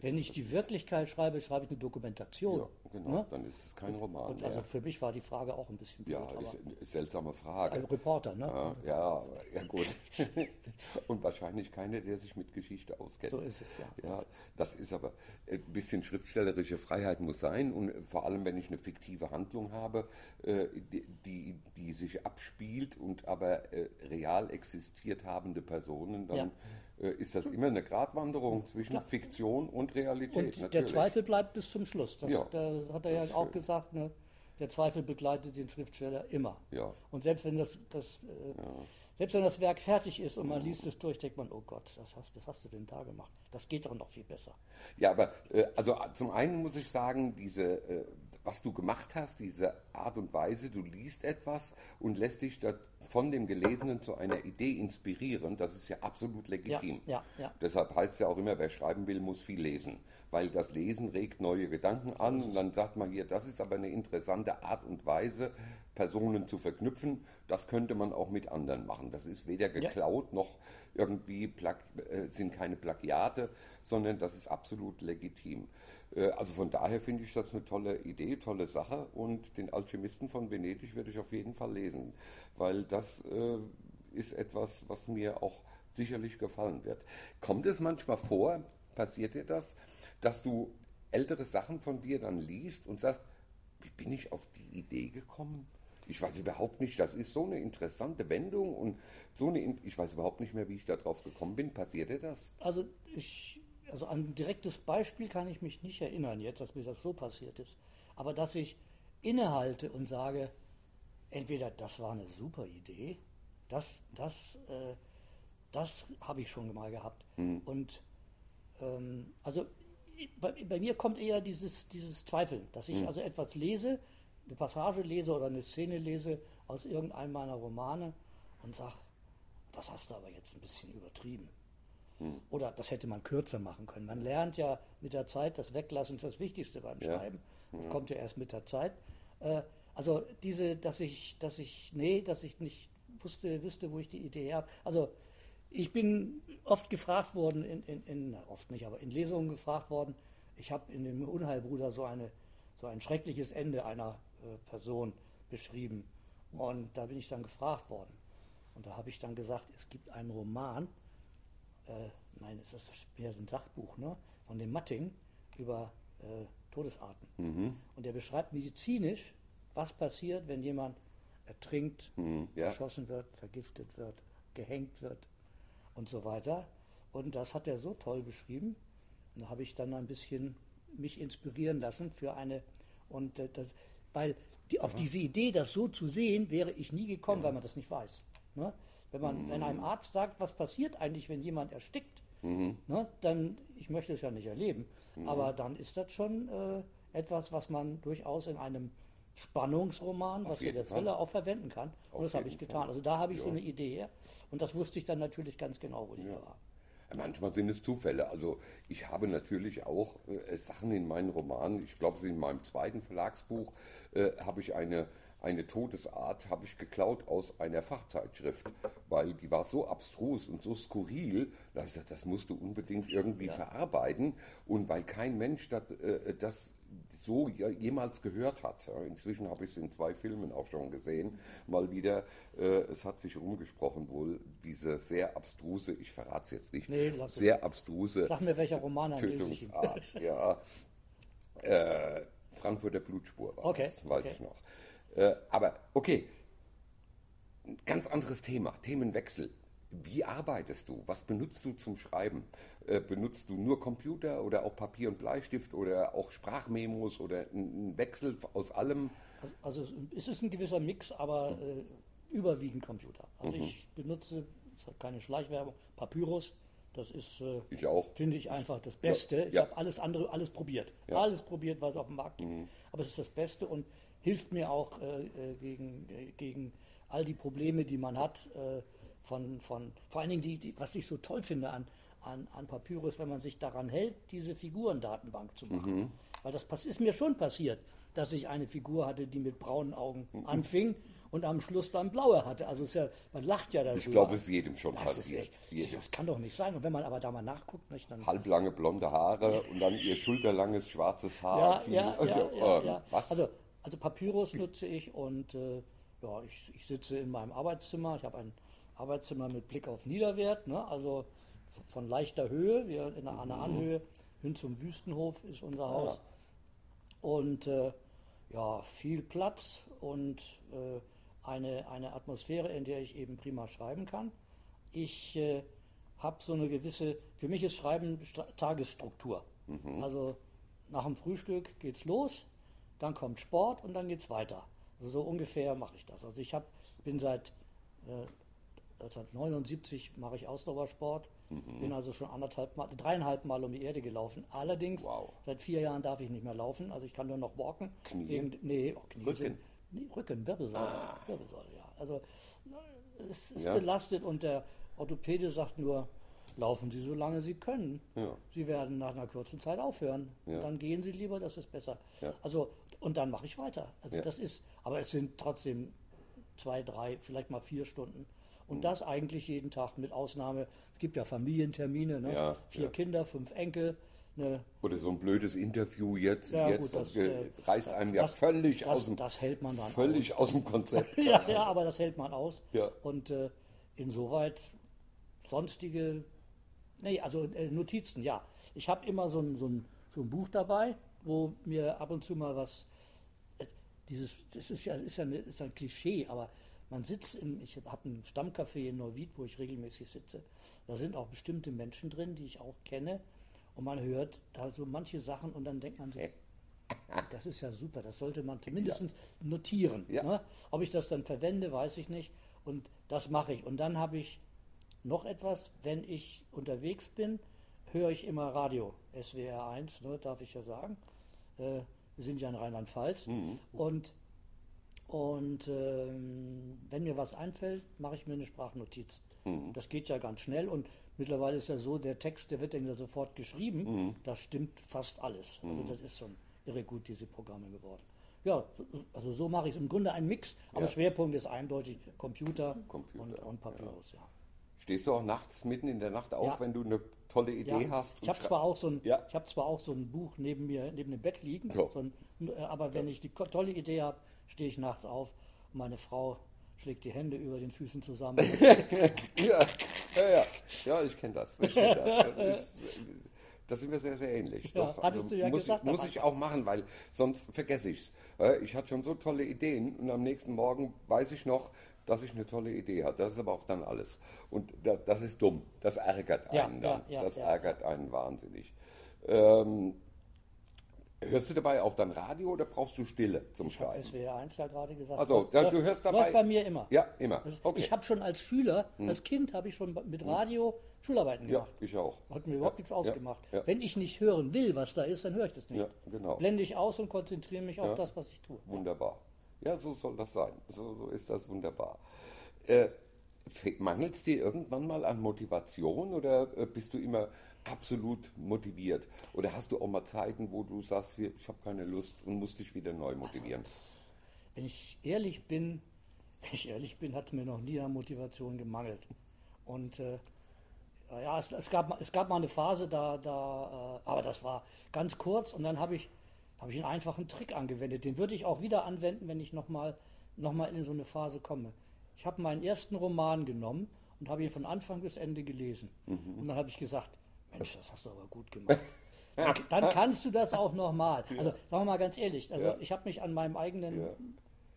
Wenn ich die Wirklichkeit schreibe, schreibe ich eine Dokumentation. Ja, genau, ne? dann ist es kein Roman. Und also mehr. für mich war die Frage auch ein bisschen blöd, ja, ist eine seltsame Frage. ein Reporter, ne? Ja, ja, ja gut. Und wahrscheinlich keiner, der sich mit Geschichte auskennt. So ist es, ja. Ja, das ist aber ein bisschen schriftstellerische Freiheit muss sein und vor allem, wenn ich eine fiktive Handlung habe, äh, die, die, sich abspielt und aber äh, real existiert habende Personen, dann äh, ist das immer eine Gratwanderung zwischen Fiktion und Realität. Und der. Zweifel bleibt bis zum Schluss. Das, Ja, da hat er ja auch schön. gesagt, ne? der Zweifel begleitet den Schriftsteller immer. Ja. Und selbst wenn das, das äh, selbst wenn das Werk fertig ist und man liest es durch, denkt man, oh Gott, das hast, was hast du denn da gemacht? Das geht doch noch viel besser. Ja, aber äh, also zum einen muss ich sagen, diese, äh, was du gemacht hast, diese Art und Weise, du liest etwas und lässt dich von dem Gelesenen zu einer Idee inspirieren, das ist ja absolut legitim. Ja, ja, ja. Deshalb heißt es ja auch immer, wer schreiben will, muss viel lesen, weil das Lesen regt neue Gedanken an und dann sagt man hier, das ist aber eine interessante Art und Weise, Personen zu verknüpfen. Das könnte man auch mit anderen machen. Das ist weder geklaut noch irgendwie Plag äh, sind keine Plagiate, sondern das ist absolut legitim. Äh, also von daher finde ich das eine tolle Idee, tolle Sache und den Alchemisten von Venedig werde ich auf jeden Fall lesen, weil das äh, ist etwas, was mir auch sicherlich gefallen wird. Kommt es manchmal vor, passiert dir das, dass du ältere Sachen von dir dann liest und sagst, wie bin ich auf die Idee gekommen? Ich weiß überhaupt nicht, das ist so eine interessante Wendung und so eine, In- ich weiß überhaupt nicht mehr, wie ich da drauf gekommen bin. Passiert dir das? Also ich, also an ein direktes Beispiel kann ich mich nicht erinnern jetzt, dass mir das so passiert ist. Aber dass ich innehalte und sage, entweder das war eine super Idee, das, das, äh, das habe ich schon mal gehabt. Und ähm, also bei, bei mir kommt eher dieses, dieses Zweifeln, dass ich also etwas lese, eine Passage lese oder eine Szene lese aus irgendeinem meiner Romane und sage, das hast du aber jetzt ein bisschen übertrieben. Oder das hätte man kürzer machen können. Man lernt ja mit der Zeit, das Weglassen ist das Wichtigste beim Ja. Schreiben. Das kommt ja erst mit der Zeit. Äh, also diese, dass ich, dass ich, nee, dass ich nicht wusste, wüsste, wo ich die Idee habe. Also ich bin oft gefragt worden, in, in, in oft nicht, aber in Lesungen gefragt worden. Ich habe in dem Unheilbruder so eine, so ein schreckliches Ende einer äh, Person beschrieben. Und da bin ich dann gefragt worden. Und da habe ich dann gesagt, es gibt einen Roman, äh, nein, es ist mehr ein Sachbuch, ne, von dem Matting über äh, Todesarten. Und der beschreibt medizinisch, was passiert, wenn jemand ertrinkt, ja. erschossen wird, vergiftet wird, gehängt wird und so weiter. Und das hat er so toll beschrieben. Da habe ich dann ein bisschen mich inspirieren lassen für eine und äh, das, weil die, auf diese Idee, das so zu sehen, wäre ich nie gekommen, weil man das nicht weiß. Ne? Wenn man, wenn einem Arzt sagt, was passiert eigentlich, wenn jemand erstickt, ne? dann, ich möchte es ja nicht erleben, aber dann ist das schon äh, etwas, was man durchaus in einem Spannungsroman, was ja jeden der. Thriller auch verwenden kann. Auf Und das habe ich getan. Fall. Also da habe ich so Ja. eine Idee her. Und das wusste ich dann natürlich ganz genau, wo die war. Manchmal sind es Zufälle. Also ich habe natürlich auch äh, Sachen in meinen Romanen. Ich glaube, in meinem zweiten Verlagsbuch äh, habe ich eine, eine Todesart habe ich geklaut aus einer Fachzeitschrift, weil die war so abstrus und so skurril. Da habe ich gesagt, das musst du unbedingt irgendwie verarbeiten. Und weil kein Mensch das, äh, das so ja- jemals gehört hat. Ja, Inzwischen habe ich es in zwei Filmen auch schon gesehen. Mal wieder, äh, es hat sich rumgesprochen wohl, diese sehr abstruse, ich verrate es jetzt nicht, Nee, lass es. sehr abstruse Sag mir, welcher Roman. Tötungsart. ja. Äh, Frankfurter Blutspur war Okay, das, weiß okay. ich noch. Äh, aber okay, ganz anderes Thema, Themenwechsel. Wie arbeitest du? Was benutzt du zum Schreiben? Äh, benutzt du nur Computer oder auch Papier und Bleistift oder auch Sprachmemos oder ein Wechsel aus allem? Also, also es ist ein gewisser Mix, aber äh, überwiegend Computer. Also ich benutze, das hat keine Schleichwerbung, Papyrus. Das ist, äh, Ich finde ich einfach das Beste. Ich ja. habe alles andere, alles probiert. Ja. Mhm. Alles probiert, was es auf dem Markt gibt. Aber es ist das Beste und hilft mir auch äh, äh, gegen, äh, gegen all die Probleme, die man hat. Äh, von, von, vor allen Dingen, die, die, was ich so toll finde an, an, an Papyrus, wenn man sich daran hält, diese Figurendatenbank zu machen. Weil das ist mir schon passiert. dass ich eine Figur hatte, die mit braunen Augen anfing und am Schluss dann blaue hatte. Also ja, man lacht ja darüber. Ich glaube, es ist jedem schon das, passiert. Jedem. das kann doch nicht sein. Und wenn man aber da mal nachguckt, nicht, dann Halblange blonde Haare und dann ihr schulterlanges schwarzes Haar. Ja, ja, also, ähm. Was? Also, also Papyrus nutze ich und äh, ja, ich, ich sitze in meinem Arbeitszimmer. Ich habe ein Arbeitszimmer mit Blick auf Niederwert, ne? also von leichter Höhe, wir in einer, einer Anhöhe hin zum Wüstenhof ist unser Haus. Und äh, ja, viel Platz und äh, eine, eine Atmosphäre, in der ich eben prima schreiben kann. Ich äh, habe so eine gewisse, für mich ist Schreiben Tagesstruktur. Also nach dem Frühstück geht's los, dann kommt Sport und dann geht's weiter. Also so ungefähr mache ich das. Also ich hab, bin seit äh, 1979 mache ich Ausdauersport, bin also schon anderthalb Mal, dreieinhalb Mal um die Erde gelaufen. Allerdings Wow. seit vier Jahren darf ich nicht mehr laufen, also ich kann nur noch walken. Knie? Wegen, nee, oh, Knie Rücken? Sind, nee, Rücken, Wirbelsäule, Wirbelsäule, ja. Also es ist Ja. belastet und der Orthopäde sagt nur, laufen Sie so lange Sie können. Ja. Sie werden nach einer kurzen Zeit aufhören. Ja. Dann gehen Sie lieber, das ist besser. Also, und dann mache ich weiter. Also Ja. das ist, aber es sind trotzdem zwei, drei, vielleicht mal vier Stunden. Und Mhm. das eigentlich jeden Tag mit Ausnahme. Es gibt ja Familientermine, ne? Ja, vier ja. Kinder, fünf Enkel. Ne? Oder so ein blödes Interview jetzt, Ja, jetzt gut, das, äh, reißt einem ja das- völlig das, aus dem das hält man dann völlig aus dem Konzept. ja, ja, aber das hält man aus. Ja. Und äh, insoweit sonstige, nee, also äh, Notizen, ja. Ich habe immer so ein, so, ein, so ein Buch dabei, wo mir ab und zu mal was, dieses, das ist ja, ist ja, eine, ist ein Klischee, aber man sitzt im, ich habe ein Stammcafé in Neuwied, wo ich regelmäßig sitze. Da sind auch bestimmte Menschen drin, die ich auch kenne. Und man hört da so manche Sachen und dann denkt man so, das ist ja super, das sollte man zumindest notieren. Ja. Ne? Ob ich das dann verwende, weiß ich nicht. Und das mache ich. Und dann habe ich noch etwas, wenn ich unterwegs bin, höre ich immer Radio, SWR 1, ne, darf ich ja sagen. Äh, sind ja in Rheinland-Pfalz. Und, und ähm, wenn mir was einfällt, mache ich mir eine Sprachnotiz. Das geht ja ganz schnell und mittlerweile ist ja so, der Text, der wird dann ja sofort geschrieben. Da stimmt fast alles. Also das ist schon irre gut, diese Programme geworden. Ja, so- also so mache ich es. Im Grunde ein Mix, aber Ja. Schwerpunkt ist eindeutig Computer, Computer, und, und Papyrus, ja. Stehst du auch nachts mitten in der Nacht auf, Ja. wenn du eine tolle Idee Ja, hast? ich habe zwar auch so ein, Ja. ich habe zwar auch so ein Buch neben mir, neben dem Bett liegen, Ja. so ein, äh, aber wenn ich die tolle Idee habe, stehe ich nachts auf und meine Frau schlägt die Hände über den Füßen zusammen. Ja, ja, ja. ich kenne das. Ich kenn das. Das, ist, da sind wir sehr, sehr ähnlich. Ja, Doch, also hattest du ja muss, gesagt ich, muss ich auch machen, weil sonst vergesse ich es. Ich hatte schon so tolle Ideen und am nächsten Morgen weiß ich noch, dass ich eine tolle Idee hatte. Das ist aber auch dann alles. Und da, das ist dumm. Das ärgert Ja, einen dann. ja, ja, das ja. ärgert einen wahnsinnig. Ähm, hörst du dabei auch dann Radio oder brauchst du Stille zum Ich habe Schreiben? SWR 1 ja gerade gesagt. Also, ja, du hörst dabei- Läuft bei mir immer. Ja, immer. Das- Okay. Ich habe schon als Schüler, als Kind habe ich schon mit Radio Schularbeiten ja, gemacht. ich auch. Hat mir überhaupt Ja, nichts ja, ausgemacht. ja. Wenn ich nicht hören will, was da ist, dann höre ich das nicht. Ja, genau. Blende ich aus und konzentriere mich Ja. auf das, was ich tue. Wunderbar. Ja, so soll das sein. So, so ist das wunderbar. Äh, Mangelt es dir irgendwann mal an Motivation oder äh, bist du immer absolut motiviert? Oder hast du auch mal Zeiten, wo du sagst, ich habe keine Lust und musst dich wieder neu motivieren? Wenn ich ehrlich bin, wenn ich ehrlich bin, hat mir noch nie an Motivation gemangelt. Und äh, ja, es, es, gab, es gab mal eine Phase, da, da äh, aber das war ganz kurz und dann habe ich, habe ich einen einfachen Trick angewendet. Den würde ich auch wieder anwenden, wenn ich nochmal noch mal in so eine Phase komme. Ich habe meinen ersten Roman genommen und habe ihn von Anfang bis Ende gelesen. Und dann habe ich gesagt, Mensch, das hast du aber gut gemacht. Dann, dann kannst du das auch nochmal. Also sagen wir mal ganz ehrlich, also Ja. ich habe mich an meinem eigenen Ja.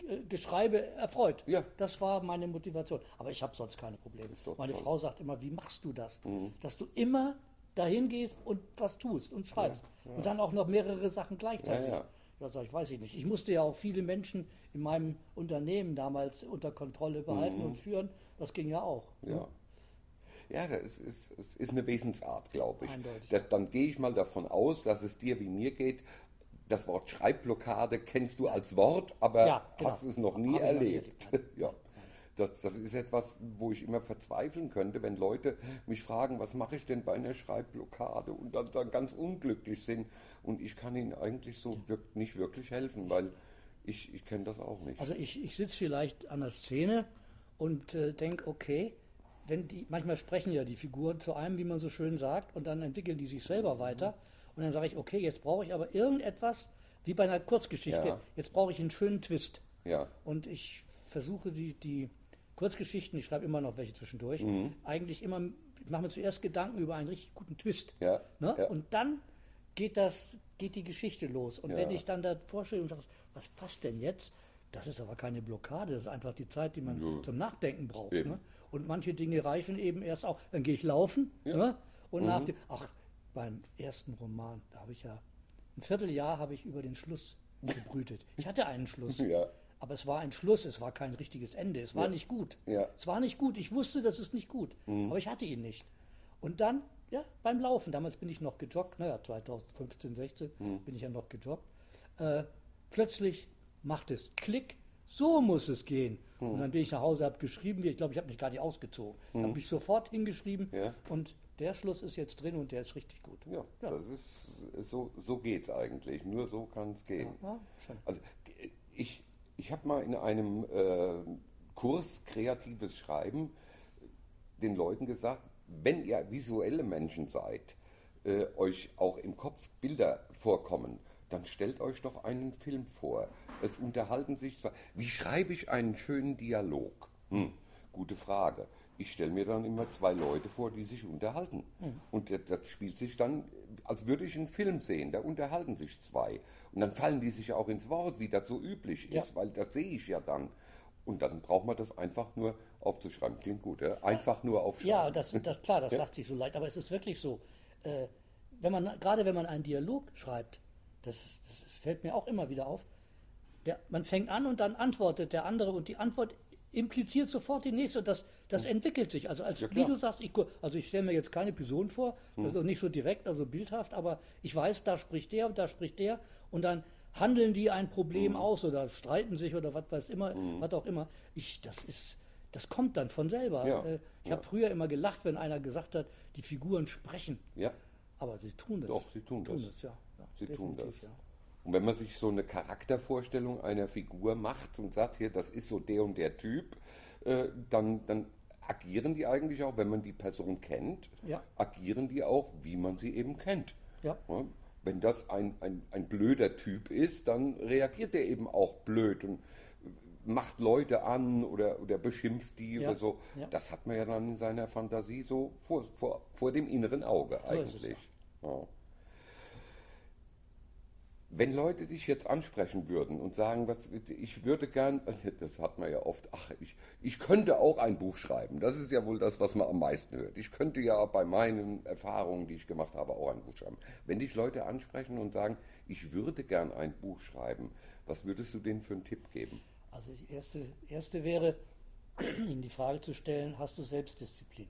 äh, Geschreibe erfreut. Ja. Das war meine Motivation. Aber ich habe sonst keine Probleme. Meine toll. Mhm. Frau sagt immer, wie machst du das? Dass du immer dahin gehst und was tust und schreibst. Und dann auch noch mehrere Sachen gleichzeitig. Ja, ja. Ja, sag ich, weiß ich nicht. Ich musste ja auch viele Menschen in meinem Unternehmen damals unter Kontrolle behalten Mhm. und führen. Das ging ja auch. Ja. Ja, das ist, es ist eine Wesensart, glaube ich. Eindeutig. Das, dann gehe ich mal davon aus, dass es dir wie mir geht. Das Wort Schreibblockade kennst du als Wort, aber Ja, genau. hast es noch nie Hab erlebt. erlebt, ja. Das, das ist etwas, wo ich immer verzweifeln könnte, wenn Leute mich fragen, was mache ich denn bei einer Schreibblockade und dann, dann ganz unglücklich sind. Und ich kann ihnen eigentlich so wirk nicht wirklich helfen, weil ich, ich kenne das auch nicht. Also ich, ich sitze vielleicht an der Szene und äh, denke, okay, wenn die, manchmal sprechen ja die Figuren zu einem, wie man so schön sagt, und dann entwickeln die sich selber weiter. Und dann sage ich, okay, jetzt brauche ich aber irgendetwas, wie bei einer Kurzgeschichte, Ja. jetzt brauche ich einen schönen Twist. ja, Und ich versuche die, die Kurzgeschichten, ich schreibe immer noch welche zwischendurch, Mhm. eigentlich immer, ich mache mir zuerst Gedanken über einen richtig guten Twist. Ja, Ne? ja. Und dann geht das, geht die Geschichte los. Und Ja. wenn ich dann da vorstelle und sage, was passt denn jetzt? Das ist aber keine Blockade, das ist einfach die Zeit, die man zum Nachdenken braucht. Ne? Und manche Dinge reichen eben erst auch. Dann gehe ich laufen Ja. ne? und nach dem, ach, beim ersten Roman, da habe ich ja, ein Vierteljahr habe ich über den Schluss gebrütet. Ich hatte einen Schluss. Ja. Aber es war ein Schluss, es war kein richtiges Ende, es war Ja. nicht gut. Ja. Mhm. Es war nicht gut, ich wusste, das ist nicht gut, aber ich hatte ihn nicht. Und dann, ja, beim Laufen, damals bin ich noch gejoggt, naja, 2015, 16 Mhm. bin ich ja noch gejoggt, äh, plötzlich macht es Klick, so muss es gehen. Mhm. Und dann bin ich nach Hause, habe geschrieben, wie- ich glaube, ich habe mich gar nicht ausgezogen. Habe mich sofort hingeschrieben Ja. und der Schluss ist jetzt drin und der ist richtig gut. ja, Ja. das ist, so, so geht es eigentlich. Nur so kann es gehen. Ja. Also ich, ich habe mal in einem äh, Kurs kreatives Schreiben den Leuten gesagt, wenn ihr visuelle Menschen seid, äh, euch auch im Kopf Bilder vorkommen, dann stellt euch doch einen Film vor. Es unterhalten sich zwar. Wie schreibe ich einen schönen Dialog? Hm, gute Frage. Ich stelle mir dann immer zwei Leute vor, die sich unterhalten. Und das, das spielt sich dann, als würde ich einen Film sehen. Da unterhalten sich zwei. Und dann fallen die sich auch ins Wort, wie das so üblich ist, Ja. weil das sehe ich ja dann. Und dann braucht man das einfach nur aufzuschreiben. Klingt gut, ja? Einfach nur aufschreiben. Ja, das, das klar, das sagt sich so leicht, aber es ist wirklich so. Äh, wenn man, gerade wenn man einen Dialog schreibt, das, das fällt mir auch immer wieder auf, der, man fängt an und dann antwortet der andere und die Antwort impliziert sofort die nächste und das, das entwickelt sich. Also als Ja, wie du sagst, ich, also ich stelle mir jetzt keine Person vor, das ist auch nicht so direkt, also bildhaft, aber ich weiß, da spricht der und da spricht der und dann handeln die ein Problem aus oder streiten sich oder was weiß immer, was auch immer. Ich, das ist, das kommt dann von selber. Ja, Äh, Ich ja. habe früher immer gelacht, wenn einer gesagt hat, die Figuren sprechen. Ja. Aber sie tun das. Doch, sie tun das. ja. ja Sie tun das. Und wenn man sich so eine Charaktervorstellung einer Figur macht und sagt, hier, das ist so der und der Typ, äh, dann, dann agieren die eigentlich auch, wenn man die Person kennt, Ja. agieren die auch, wie man sie eben kennt. Ja. Wenn das ein, ein, ein blöder Typ ist, dann reagiert er eben auch blöd und macht Leute an oder, oder beschimpft die Ja. oder so. Ja. Das hat man ja dann in seiner Fantasie so vor, vor, vor dem inneren Auge So eigentlich. Ja. Wenn Leute dich jetzt ansprechen würden und sagen, was, ich würde gern, das hat man ja oft, ach, ich, ich könnte auch ein Buch schreiben. Das ist ja wohl das, was man am meisten hört. Ich könnte ja bei meinen Erfahrungen, die ich gemacht habe, auch ein Buch schreiben. Wenn dich Leute ansprechen und sagen, ich würde gern ein Buch schreiben, was würdest du denen für einen Tipp geben? Also die erste, erste wäre, Ihnen die Frage zu stellen, hast du Selbstdisziplin?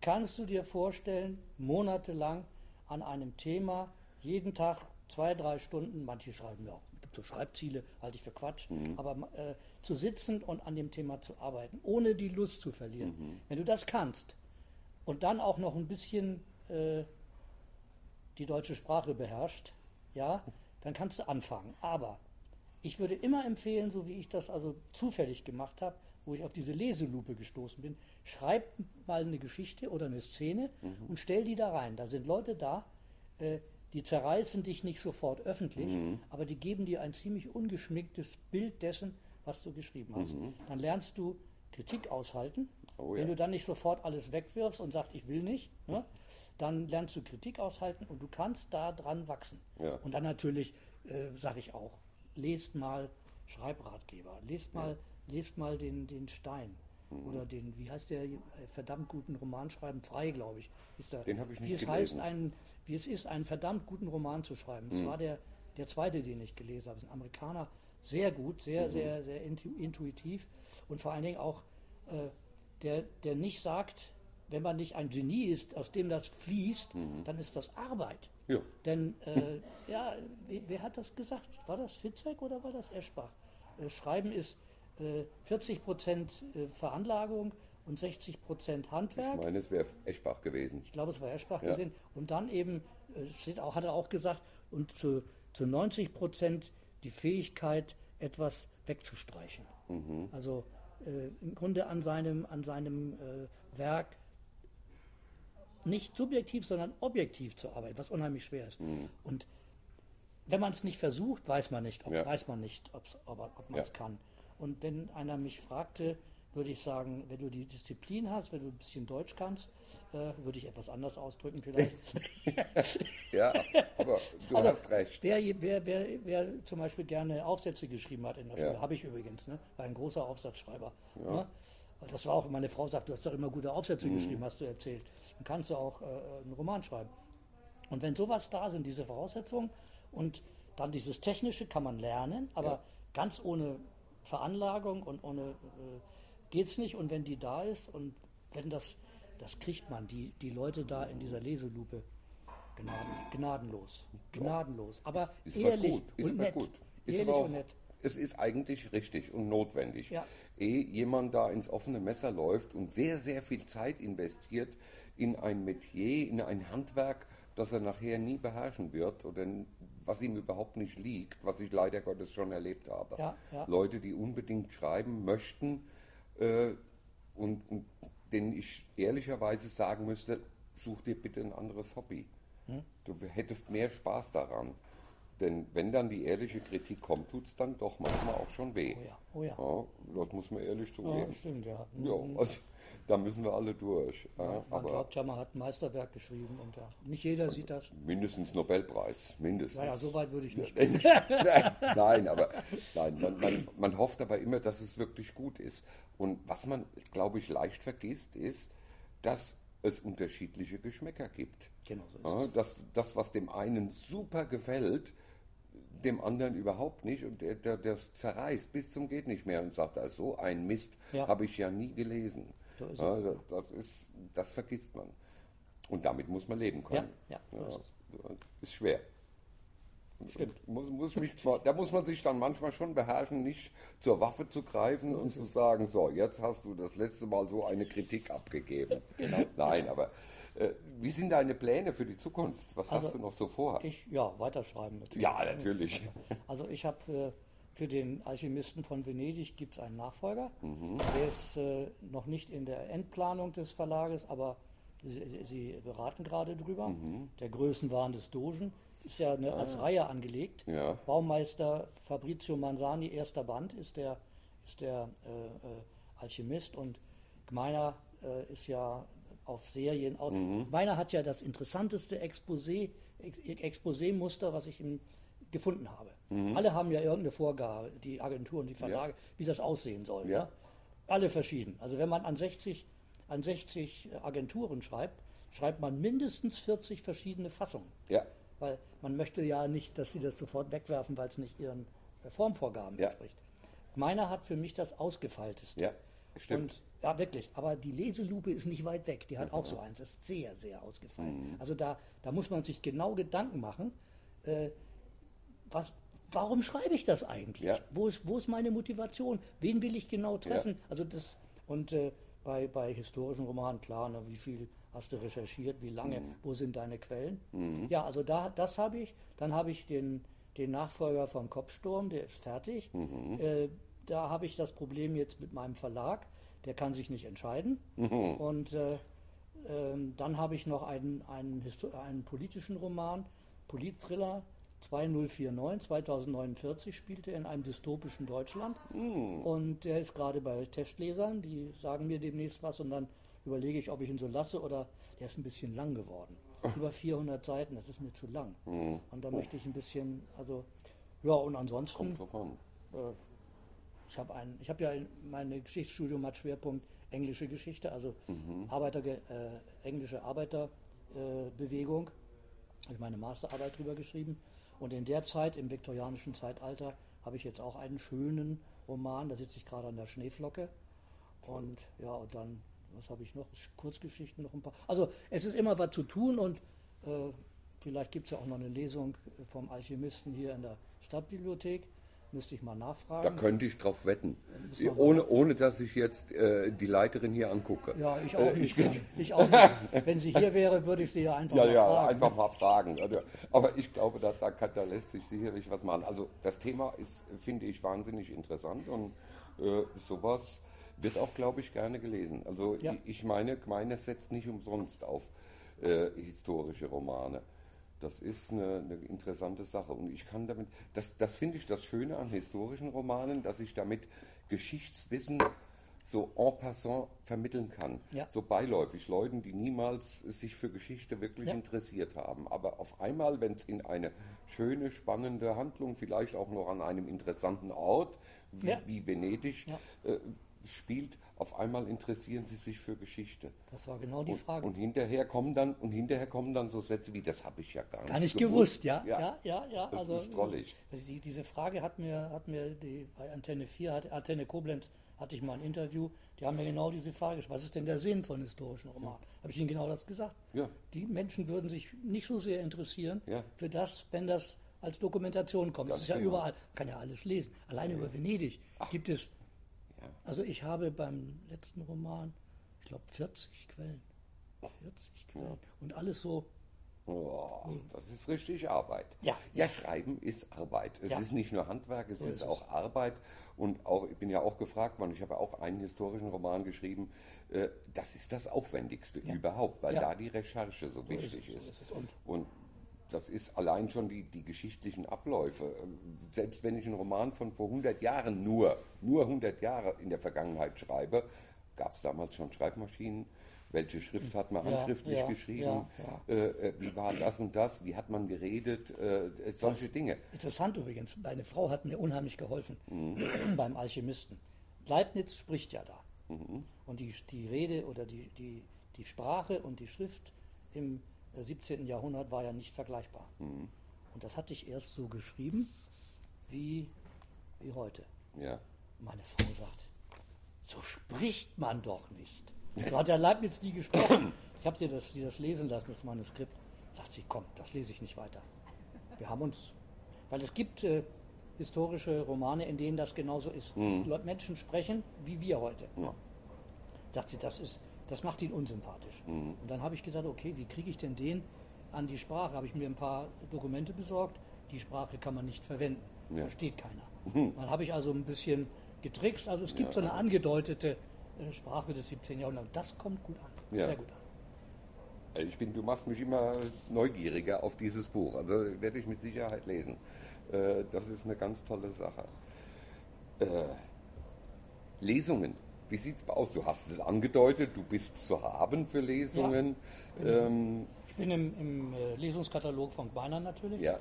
Kannst du dir vorstellen, monatelang an einem Thema, jeden Tag zwei, drei Stunden, manche schreiben ja auch, gibt so Schreibziele, halte ich für Quatsch, aber äh, zu sitzen und an dem Thema zu arbeiten, ohne die Lust zu verlieren. Wenn du das kannst und dann auch noch ein bisschen äh, die deutsche Sprache beherrscht, ja, dann kannst du anfangen. Aber ich würde immer empfehlen, so wie ich das also zufällig gemacht habe, wo ich auf diese Leselupe gestoßen bin, schreib mal eine Geschichte oder eine Szene und stell die da rein. Da sind Leute da, äh, die zerreißen dich nicht sofort öffentlich, aber die geben dir ein ziemlich ungeschminktes Bild dessen, was du geschrieben hast. Dann lernst du Kritik aushalten. Oh Wenn ja. du dann nicht sofort alles wegwirfst und sagst, ich will nicht, ne, dann lernst du Kritik aushalten und du kannst da dran wachsen. Ja. Und dann natürlich, äh, sage ich auch, lest mal Schreibratgeber, lest mal, lest mal den, den Stein. Mhm. Oder den, wie heißt der äh, verdammt guten Roman schreiben? Frei, glaube ich. Ist der, Den habe ich nicht wie es gelesen. heißt, einen, wie es ist, einen verdammt guten Roman zu schreiben. Mhm. Das war der, der zweite, den ich gelesen habe. Das ist ein Amerikaner, sehr gut, sehr, Mhm. sehr, sehr intu intuitiv und vor allen Dingen auch, äh, der, der nicht sagt, wenn man nicht ein Genie ist, aus dem das fließt, Mhm. dann ist das Arbeit. Ja. Denn, äh, ja, wer, wer hat das gesagt? War das Fitzek oder war das Eschbach? Äh, Schreiben ist 40 Prozent äh, Veranlagung und 60 Prozent Handwerk. Ich meine, es wäre Eschbach gewesen. Ich glaube, es war Eschbach Ja. gesehen. Und dann eben, äh, steht auch, hat er auch gesagt, und zu, zu 90 Prozent die Fähigkeit, etwas wegzustreichen. Mhm. Also äh, im Grunde an seinem, an seinem äh, Werk nicht subjektiv, sondern objektiv zu arbeiten, was unheimlich schwer ist. Und wenn man es nicht versucht, weiß man nicht, ob, Ja. weiß man nicht, ob, ob man es Ja. kann. Und wenn einer mich fragte, würde ich sagen, wenn du die Disziplin hast, wenn du ein bisschen Deutsch kannst, äh, würde ich etwas anders ausdrücken vielleicht. Ja, aber du Also, hast recht. Wer, wer, wer, wer zum Beispiel gerne Aufsätze geschrieben hat in der Ja. Schule, habe ich übrigens, ne? war ein großer Aufsatzschreiber. Ne? Das war auch, meine Frau sagt, du hast doch immer gute Aufsätze Mhm. geschrieben, hast du erzählt. Dann kannst du auch äh, einen Roman schreiben. Und wenn sowas da sind, diese Voraussetzungen und dann dieses Technische kann man lernen, aber Ja. ganz ohne Veranlagung und ohne äh, geht's nicht. Und wenn die da ist und wenn das, das kriegt man, die, die Leute da in dieser Leselupe gnaden, gnadenlos. Gnadenlos. Aber Ist aber ehrlich gut. Ist und nett. gut. Ist ehrlich und nett. es ist eigentlich richtig und notwendig. Ja. Ehe jemand da ins offene Messer läuft und sehr, sehr viel Zeit investiert in ein Metier, in ein Handwerk, das er nachher nie beherrschen wird oder was ihm überhaupt nicht liegt, was ich leider Gottes schon erlebt habe. Ja, ja. Leute, die unbedingt schreiben möchten äh, und, und denen ich ehrlicherweise sagen müsste, such dir bitte ein anderes Hobby. Hm? Du hättest mehr Spaß daran. Denn wenn dann die ehrliche Kritik kommt, tut es dann doch manchmal auch schon weh. Oh ja, oh ja. Ja, das muss man ehrlich Ja, zugeben. stimmt, ja. Ja, also, da müssen wir alle durch. Ja, Man aber glaubt ja, man hat ein Meisterwerk geschrieben und ja, nicht jeder sieht das. mindestens Nobelpreis, mindestens. Naja, so weit würde ich nicht. nein, aber nein, man, man, man hofft aber immer, dass es wirklich gut ist. Und was man, glaube ich, leicht vergisst, ist, dass es unterschiedliche Geschmäcker gibt. Genau so ist Ja, dass das, was dem einen super gefällt, dem anderen überhaupt nicht und der, der das zerreißt bis zum geht nicht mehr und sagt, ah, so ein Mist Ja. habe ich ja nie gelesen. So ist Ja, das- das ist, das vergisst man. Und damit muss man leben können. Ja, ja, so ist ist schwer. Stimmt. Muss, muss mich, da muss man sich dann manchmal schon beherrschen, nicht zur Waffe zu greifen und zu sagen, so, jetzt hast du das letzte Mal so eine Kritik abgegeben. Genau. Nein, aber äh, wie sind deine Pläne für die Zukunft? Was Also, hast du noch so vor? Ich, ja, weiterschreiben natürlich. ja, natürlich. Also ich habe äh, für den Alchemisten von Venedig gibt es einen Nachfolger. Mhm. Der ist äh, noch nicht in der Endplanung des Verlages, aber sie, sie beraten gerade drüber. Mhm. Der Größenwahn des Dogen ist ja eine, als Reihe angelegt. Ah. Ja. Baumeister Fabrizio Manzani, erster Band, ist der, ist der äh, äh, Alchemist und Gmeiner äh, ist ja auf Serien. Mhm. Gmeiner hat ja das interessanteste Exposé, Ex Exposé-Muster, was ich im, gefunden habe. Mhm. Alle haben ja irgendeine Vorgabe, die Agenturen, die Verlage, wie das aussehen soll. Ja. Ja? Alle verschieden. Also wenn man an 60, an 60 Agenturen schreibt, schreibt man mindestens 40 verschiedene Fassungen. Ja, Weil man möchte ja nicht, dass sie das sofort wegwerfen, weil es nicht ihren Formvorgaben Ja. entspricht. Meiner hat für mich das ausgefeilteste. ja, stimmt. Und, ja, wirklich. Aber die Leselupe ist nicht weit weg. Die hat auch so eins. Das ist sehr, sehr ausgefallen. Mhm. Also da, da muss man sich genau Gedanken machen, äh, was, warum schreibe ich das eigentlich? Ja. Wo, ist, wo ist meine Motivation? Wen will ich genau treffen? Also das, und äh, bei, bei historischen Romanen, klar, ne, wie viel hast du recherchiert, wie lange, Mhm. wo sind deine Quellen? Ja, also da, das habe ich. Dann habe ich den, den Nachfolger vom Kopfsturm, der ist fertig. Mhm. Äh, da habe ich das Problem jetzt mit meinem Verlag, der kann sich nicht entscheiden. Mhm. Und äh, ähm, dann habe ich noch einen, einen, einen politischen Roman, Politthriller 2049, 2049 spielte er in einem dystopischen Deutschland. Und der ist gerade bei Testlesern, die sagen mir demnächst was und dann überlege ich, ob ich ihn so lasse oder der ist ein bisschen lang geworden. Über 400 Seiten, das ist mir zu lang. Und da möchte ich ein bisschen, also, ja, und ansonsten. Äh, ich habe ein, ich habe ja in, mein Geschichtsstudium hat Schwerpunkt englische Geschichte, also Arbeiter, äh, englische Arbeiterbewegung. Äh, habe ich meine Masterarbeit drüber geschrieben. Und in der Zeit, im viktorianischen Zeitalter, habe ich jetzt auch einen schönen Roman. Da sitze ich gerade an der Schneeflocke. Und ja, und dann, was habe ich noch? Kurzgeschichten noch ein paar. Also es ist immer was zu tun und äh, vielleicht gibt es ja auch noch eine Lesung vom Alchemisten hier in der Stadtbibliothek. Müsste ich mal Da nachfragen. könnte ich drauf wetten. Ohne, ohne dass ich jetzt äh, die Leiterin hier angucke. ja, ich Äh, auch nicht. Ich auch nicht. Wenn sie hier wäre, würde ich sie ja einfach Ja, mal ja, fragen. einfach mal fragen. Aber ich glaube, da, da, kann, da lässt sich sicherlich was machen. Also das Thema ist, finde ich, wahnsinnig interessant und äh, sowas wird auch, glaube ich, gerne gelesen. Also Ja. ich, ich meine, Gemeine setzt nicht umsonst auf äh, historische Romane. Das ist eine, eine interessante Sache und ich kann damit, das, das finde ich das Schöne an historischen Romanen, dass ich damit Geschichtswissen so en passant vermitteln kann. Ja. So beiläufig, Leuten, die niemals sich für Geschichte wirklich Ja. interessiert haben. Aber auf einmal, wenn es in eine schöne, spannende Handlung, vielleicht auch noch an einem interessanten Ort, wie, Ja. wie Venedig, äh, spielt, auf einmal interessieren sie sich für Geschichte. Das war genau die Und, Frage. und hinterher kommen dann und hinterher kommen dann so Sätze wie das habe ich ja gar, Gar nicht gewusst, ja. Ja. Ja, ja, ja. Das also, ist drollig. das- Die, diese Frage hat mir, hat mir die, bei Antenne 4, hat, Antenne Koblenz, hatte ich mal ein Interview, die haben mir genau diese Frage gestellt. Was ist denn der Sinn von historischen Romanen? Habe ich ihnen genau das gesagt. Ja. Die Menschen würden sich nicht so sehr interessieren Ja. für das, wenn das als Dokumentation kommt. Das Ganz ist ja genau. überall, man kann ja alles lesen. Alleine über Venedig gibt es, also ich habe beim letzten Roman, ich glaube 40 Quellen. 40 Quellen. Und alles so Oh, das ist richtig Arbeit. Ja. ja, Schreiben ist Arbeit. Es Ja. ist nicht nur Handwerk, es So ist, ist auch Arbeit. Und auch, ich bin ja auch gefragt worden, ich habe auch einen historischen Roman geschrieben. äh, Das ist das Aufwendigste überhaupt, weil Ja. da die Recherche so, wichtig so ist. ist es. Und- Und das ist allein schon die, die geschichtlichen Abläufe. Ähm, Selbst wenn ich einen Roman von vor 100 Jahren nur, nur 100 Jahre in der Vergangenheit schreibe, gab es damals schon Schreibmaschinen. Welche Schrift hat man handschriftlich ja, geschrieben? ja. Äh, äh, wie war das und das? Wie hat man geredet? Äh, äh, solche Dinge. Interessant übrigens, meine Frau hat mir unheimlich geholfen Mhm. beim Alchemisten. Leibniz spricht ja da. Mhm. Und die, die Rede oder die, die, die Sprache und die Schrift im 17. Jahrhundert war ja nicht vergleichbar. Mhm. Und das hatte ich erst so geschrieben wie, wie heute. Ja. Meine Frau sagt, so spricht man doch nicht. So hat der Leibniz nie gesprochen. Ich habe sie das, sie das lesen lassen, das Manuskript. Sagt sie, komm, das lese ich nicht weiter. Wir haben uns, weil es gibt äh, historische Romane, in denen das genauso ist. Die Leute, Menschen sprechen wie wir heute. Sagt sie, das ist, das macht ihn unsympathisch. Und dann habe ich gesagt, okay, wie kriege ich denn den an die Sprache? Habe ich mir ein paar Dokumente besorgt. Die Sprache kann man nicht verwenden. Versteht keiner. Dann habe ich also ein bisschen getrickst. Also es gibt so eine angedeutete äh, Sprache des 17. Jahrhunderts. Das kommt gut an. Ja. Sehr gut an. Äh, Ich bin, du machst mich immer neugieriger auf dieses Buch. Also werde ich mit Sicherheit lesen. Äh, Das ist eine ganz tolle Sache. Lesungen. Wie sieht es aus? Du hast es angedeutet, du bist zu haben für Lesungen. Ähm, Ich bin im, im äh, Lesungskatalog von Beiner natürlich ja,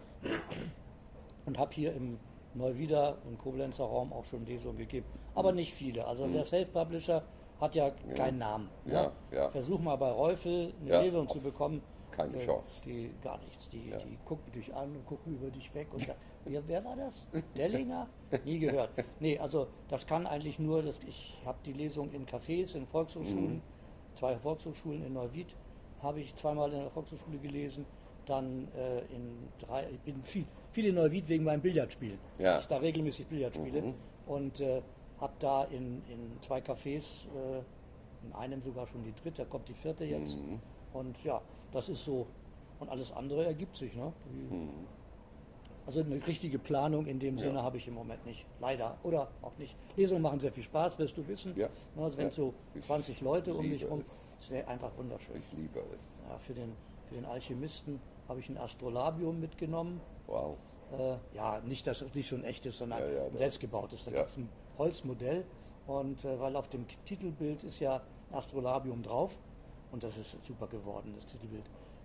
und habe hier im Neuwieder und Koblenzer Raum auch schon Lesungen gegeben. Aber nicht viele. Also der Self-Publisher hat ja keinen Namen. Ja, ne? ja. Versuch mal bei Reufel eine Ja, Lesung zu bekommen. keine Äh, Chance. Die gar nichts. Die, die gucken dich an und gucken über dich weg und sagen, wer, wer war das? Dellinger? Nie gehört. Nee, also das kann eigentlich nur, das, ich habe die Lesung in Cafés, in Volkshochschulen, Mhm. zwei Volkshochschulen in Neuwied habe ich zweimal in der Volkshochschule gelesen. Dann äh, in drei, ich bin viel, viel in Neuwied wegen meinem Billardspielen. Ja. Ich da regelmäßig Billard spiele Mhm. und äh, habe da in, in zwei Cafés, äh, in einem sogar schon die dritte, da kommt die vierte jetzt. Mhm. Und ja, das ist so. Und alles andere ergibt sich. Ne? Die, Mhm. Also eine richtige Planung in dem Sinne habe ich im Moment nicht. Leider. Oder auch nicht. Lesungen machen sehr viel Spaß, wirst du wissen. Ja. Also wenn Ja. so 20 Leute um mich rum, ist sehr einfach wunderschön. ich liebe es. Ja, für, den, für den Alchemisten habe ich ein Astrolabium mitgenommen. Wow. Äh, ja, nicht, dass es nicht schon echt ist, sondern Ja, ja, ein selbstgebautes. Da ja. gibt es ein Holzmodell. Und äh, weil auf dem Titelbild ist ja ein Astrolabium drauf. Und das ist super geworden, das Titelbild.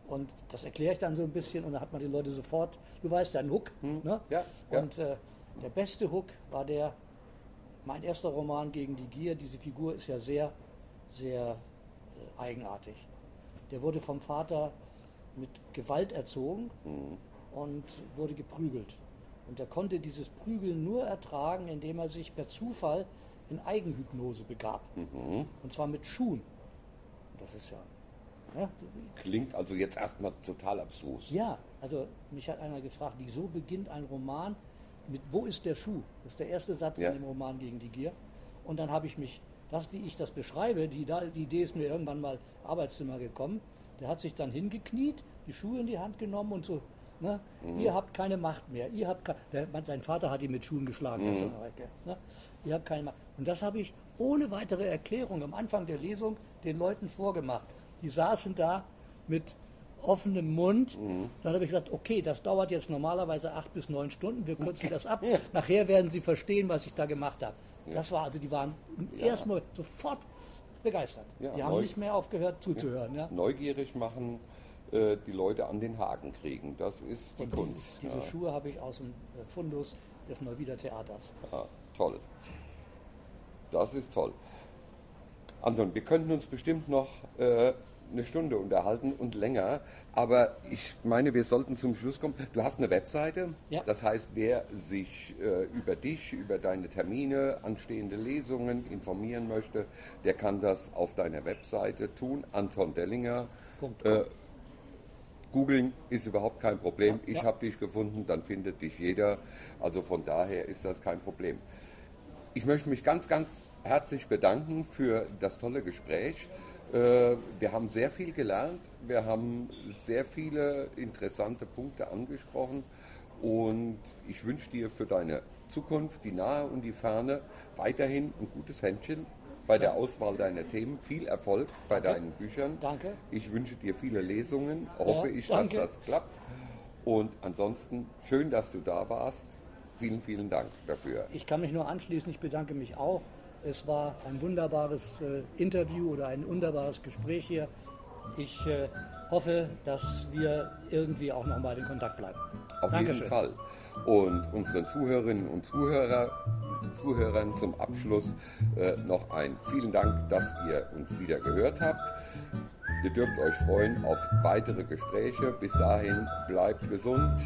Und das erkläre ich dann so ein bisschen und dann hat man die Leute sofort, du weißt, ein Hook. Ne? Hm. Ja, ja. Und äh, der beste Hook war der, mein erster Roman gegen die Gier. Diese Figur ist ja sehr, sehr äh, eigenartig. Der wurde vom Vater mit Gewalt erzogen und wurde geprügelt. Und er konnte dieses Prügeln nur ertragen, indem er sich per Zufall in Eigenhypnose begab. Und zwar mit Schuhen. Und das ist ja. Ne? Klingt also jetzt erstmal total abstrus. Ja, also mich hat einer gefragt, wieso beginnt ein Roman mit Wo ist der Schuh? Das ist der erste Satz Ja. in dem Roman gegen die Gier. Und dann habe ich mich, das wie ich das beschreibe, die, die Idee ist mir irgendwann mal im Arbeitszimmer gekommen. Der hat sich dann hingekniet, die Schuhe in die Hand genommen und so, ne, ihr habt keine Macht mehr. Ihr habt der, sein Vater hat ihn mit Schuhen geschlagen. Reike, Ne? Ihr habt keine Macht. Und das habe ich ohne weitere Erklärung am Anfang der Lesung den Leuten vorgemacht. Die saßen da mit offenem Mund. Dann habe ich gesagt, okay, das dauert jetzt normalerweise acht bis neun Stunden, wir kürzen das ab. Nachher werden Sie verstehen, was ich da gemacht habe. Das war also, die waren ersten Moment sofort begeistert. Ja, die haben nicht mehr aufgehört zuzuhören. Ja. Neugierig machen, äh, die Leute an den Haken kriegen. Das ist die Und Kunst. diese ja. Schuhe habe ich aus dem äh, Fundus des Neuwieder Theaters. Ja, toll. Das ist toll. Anton, wir könnten uns bestimmt noch äh, eine Stunde unterhalten und länger, aber ich meine, wir sollten zum Schluss kommen. Du hast eine Webseite, Ja. das heißt, wer sich äh, über dich, über deine Termine, anstehende Lesungen informieren möchte, der kann das auf deiner Webseite tun, Anton Dellinger. Punkt. Äh, Googeln ist überhaupt kein Problem. Ich Ja. habe dich gefunden, dann findet dich jeder. Also von daher ist das kein Problem. Ich möchte mich ganz, ganz herzlich bedanken für das tolle Gespräch. Äh, Wir haben sehr viel gelernt. Wir haben sehr viele interessante Punkte angesprochen. Und ich wünsche dir für deine Zukunft, die nahe und die ferne, weiterhin ein gutes Händchen bei der Auswahl deiner Themen. Viel Erfolg bei deinen Büchern. Danke. Ich wünsche dir viele Lesungen. Hoffe ich, dass danke. das klappt. Und ansonsten schön, dass du da warst. Vielen, vielen Dank dafür. Ich kann mich nur anschließen, ich bedanke mich auch. Es war ein wunderbares äh, Interview oder ein wunderbares Gespräch hier. Ich äh, hoffe, dass wir irgendwie auch nochmal in Kontakt bleiben. Auf Dankeschön. jeden Fall. Und unseren Zuhörerinnen und Zuhörer, Zuhörern zum Abschluss äh, noch ein vielen Dank, dass ihr uns wieder gehört habt. Ihr dürft euch freuen auf weitere Gespräche. Bis dahin bleibt gesund,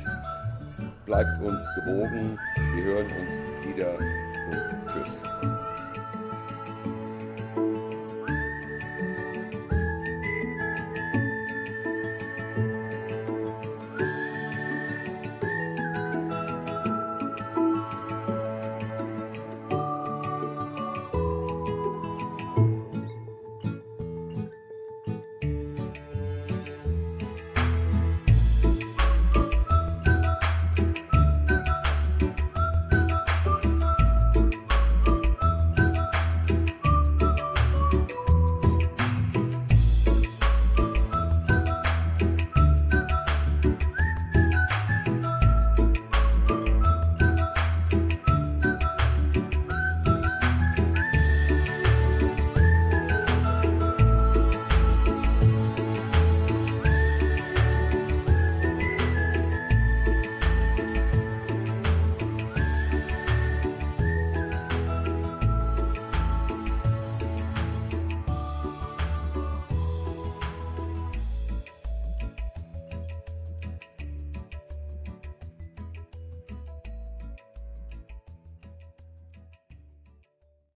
bleibt uns gewogen. Wir hören uns wieder und tschüss.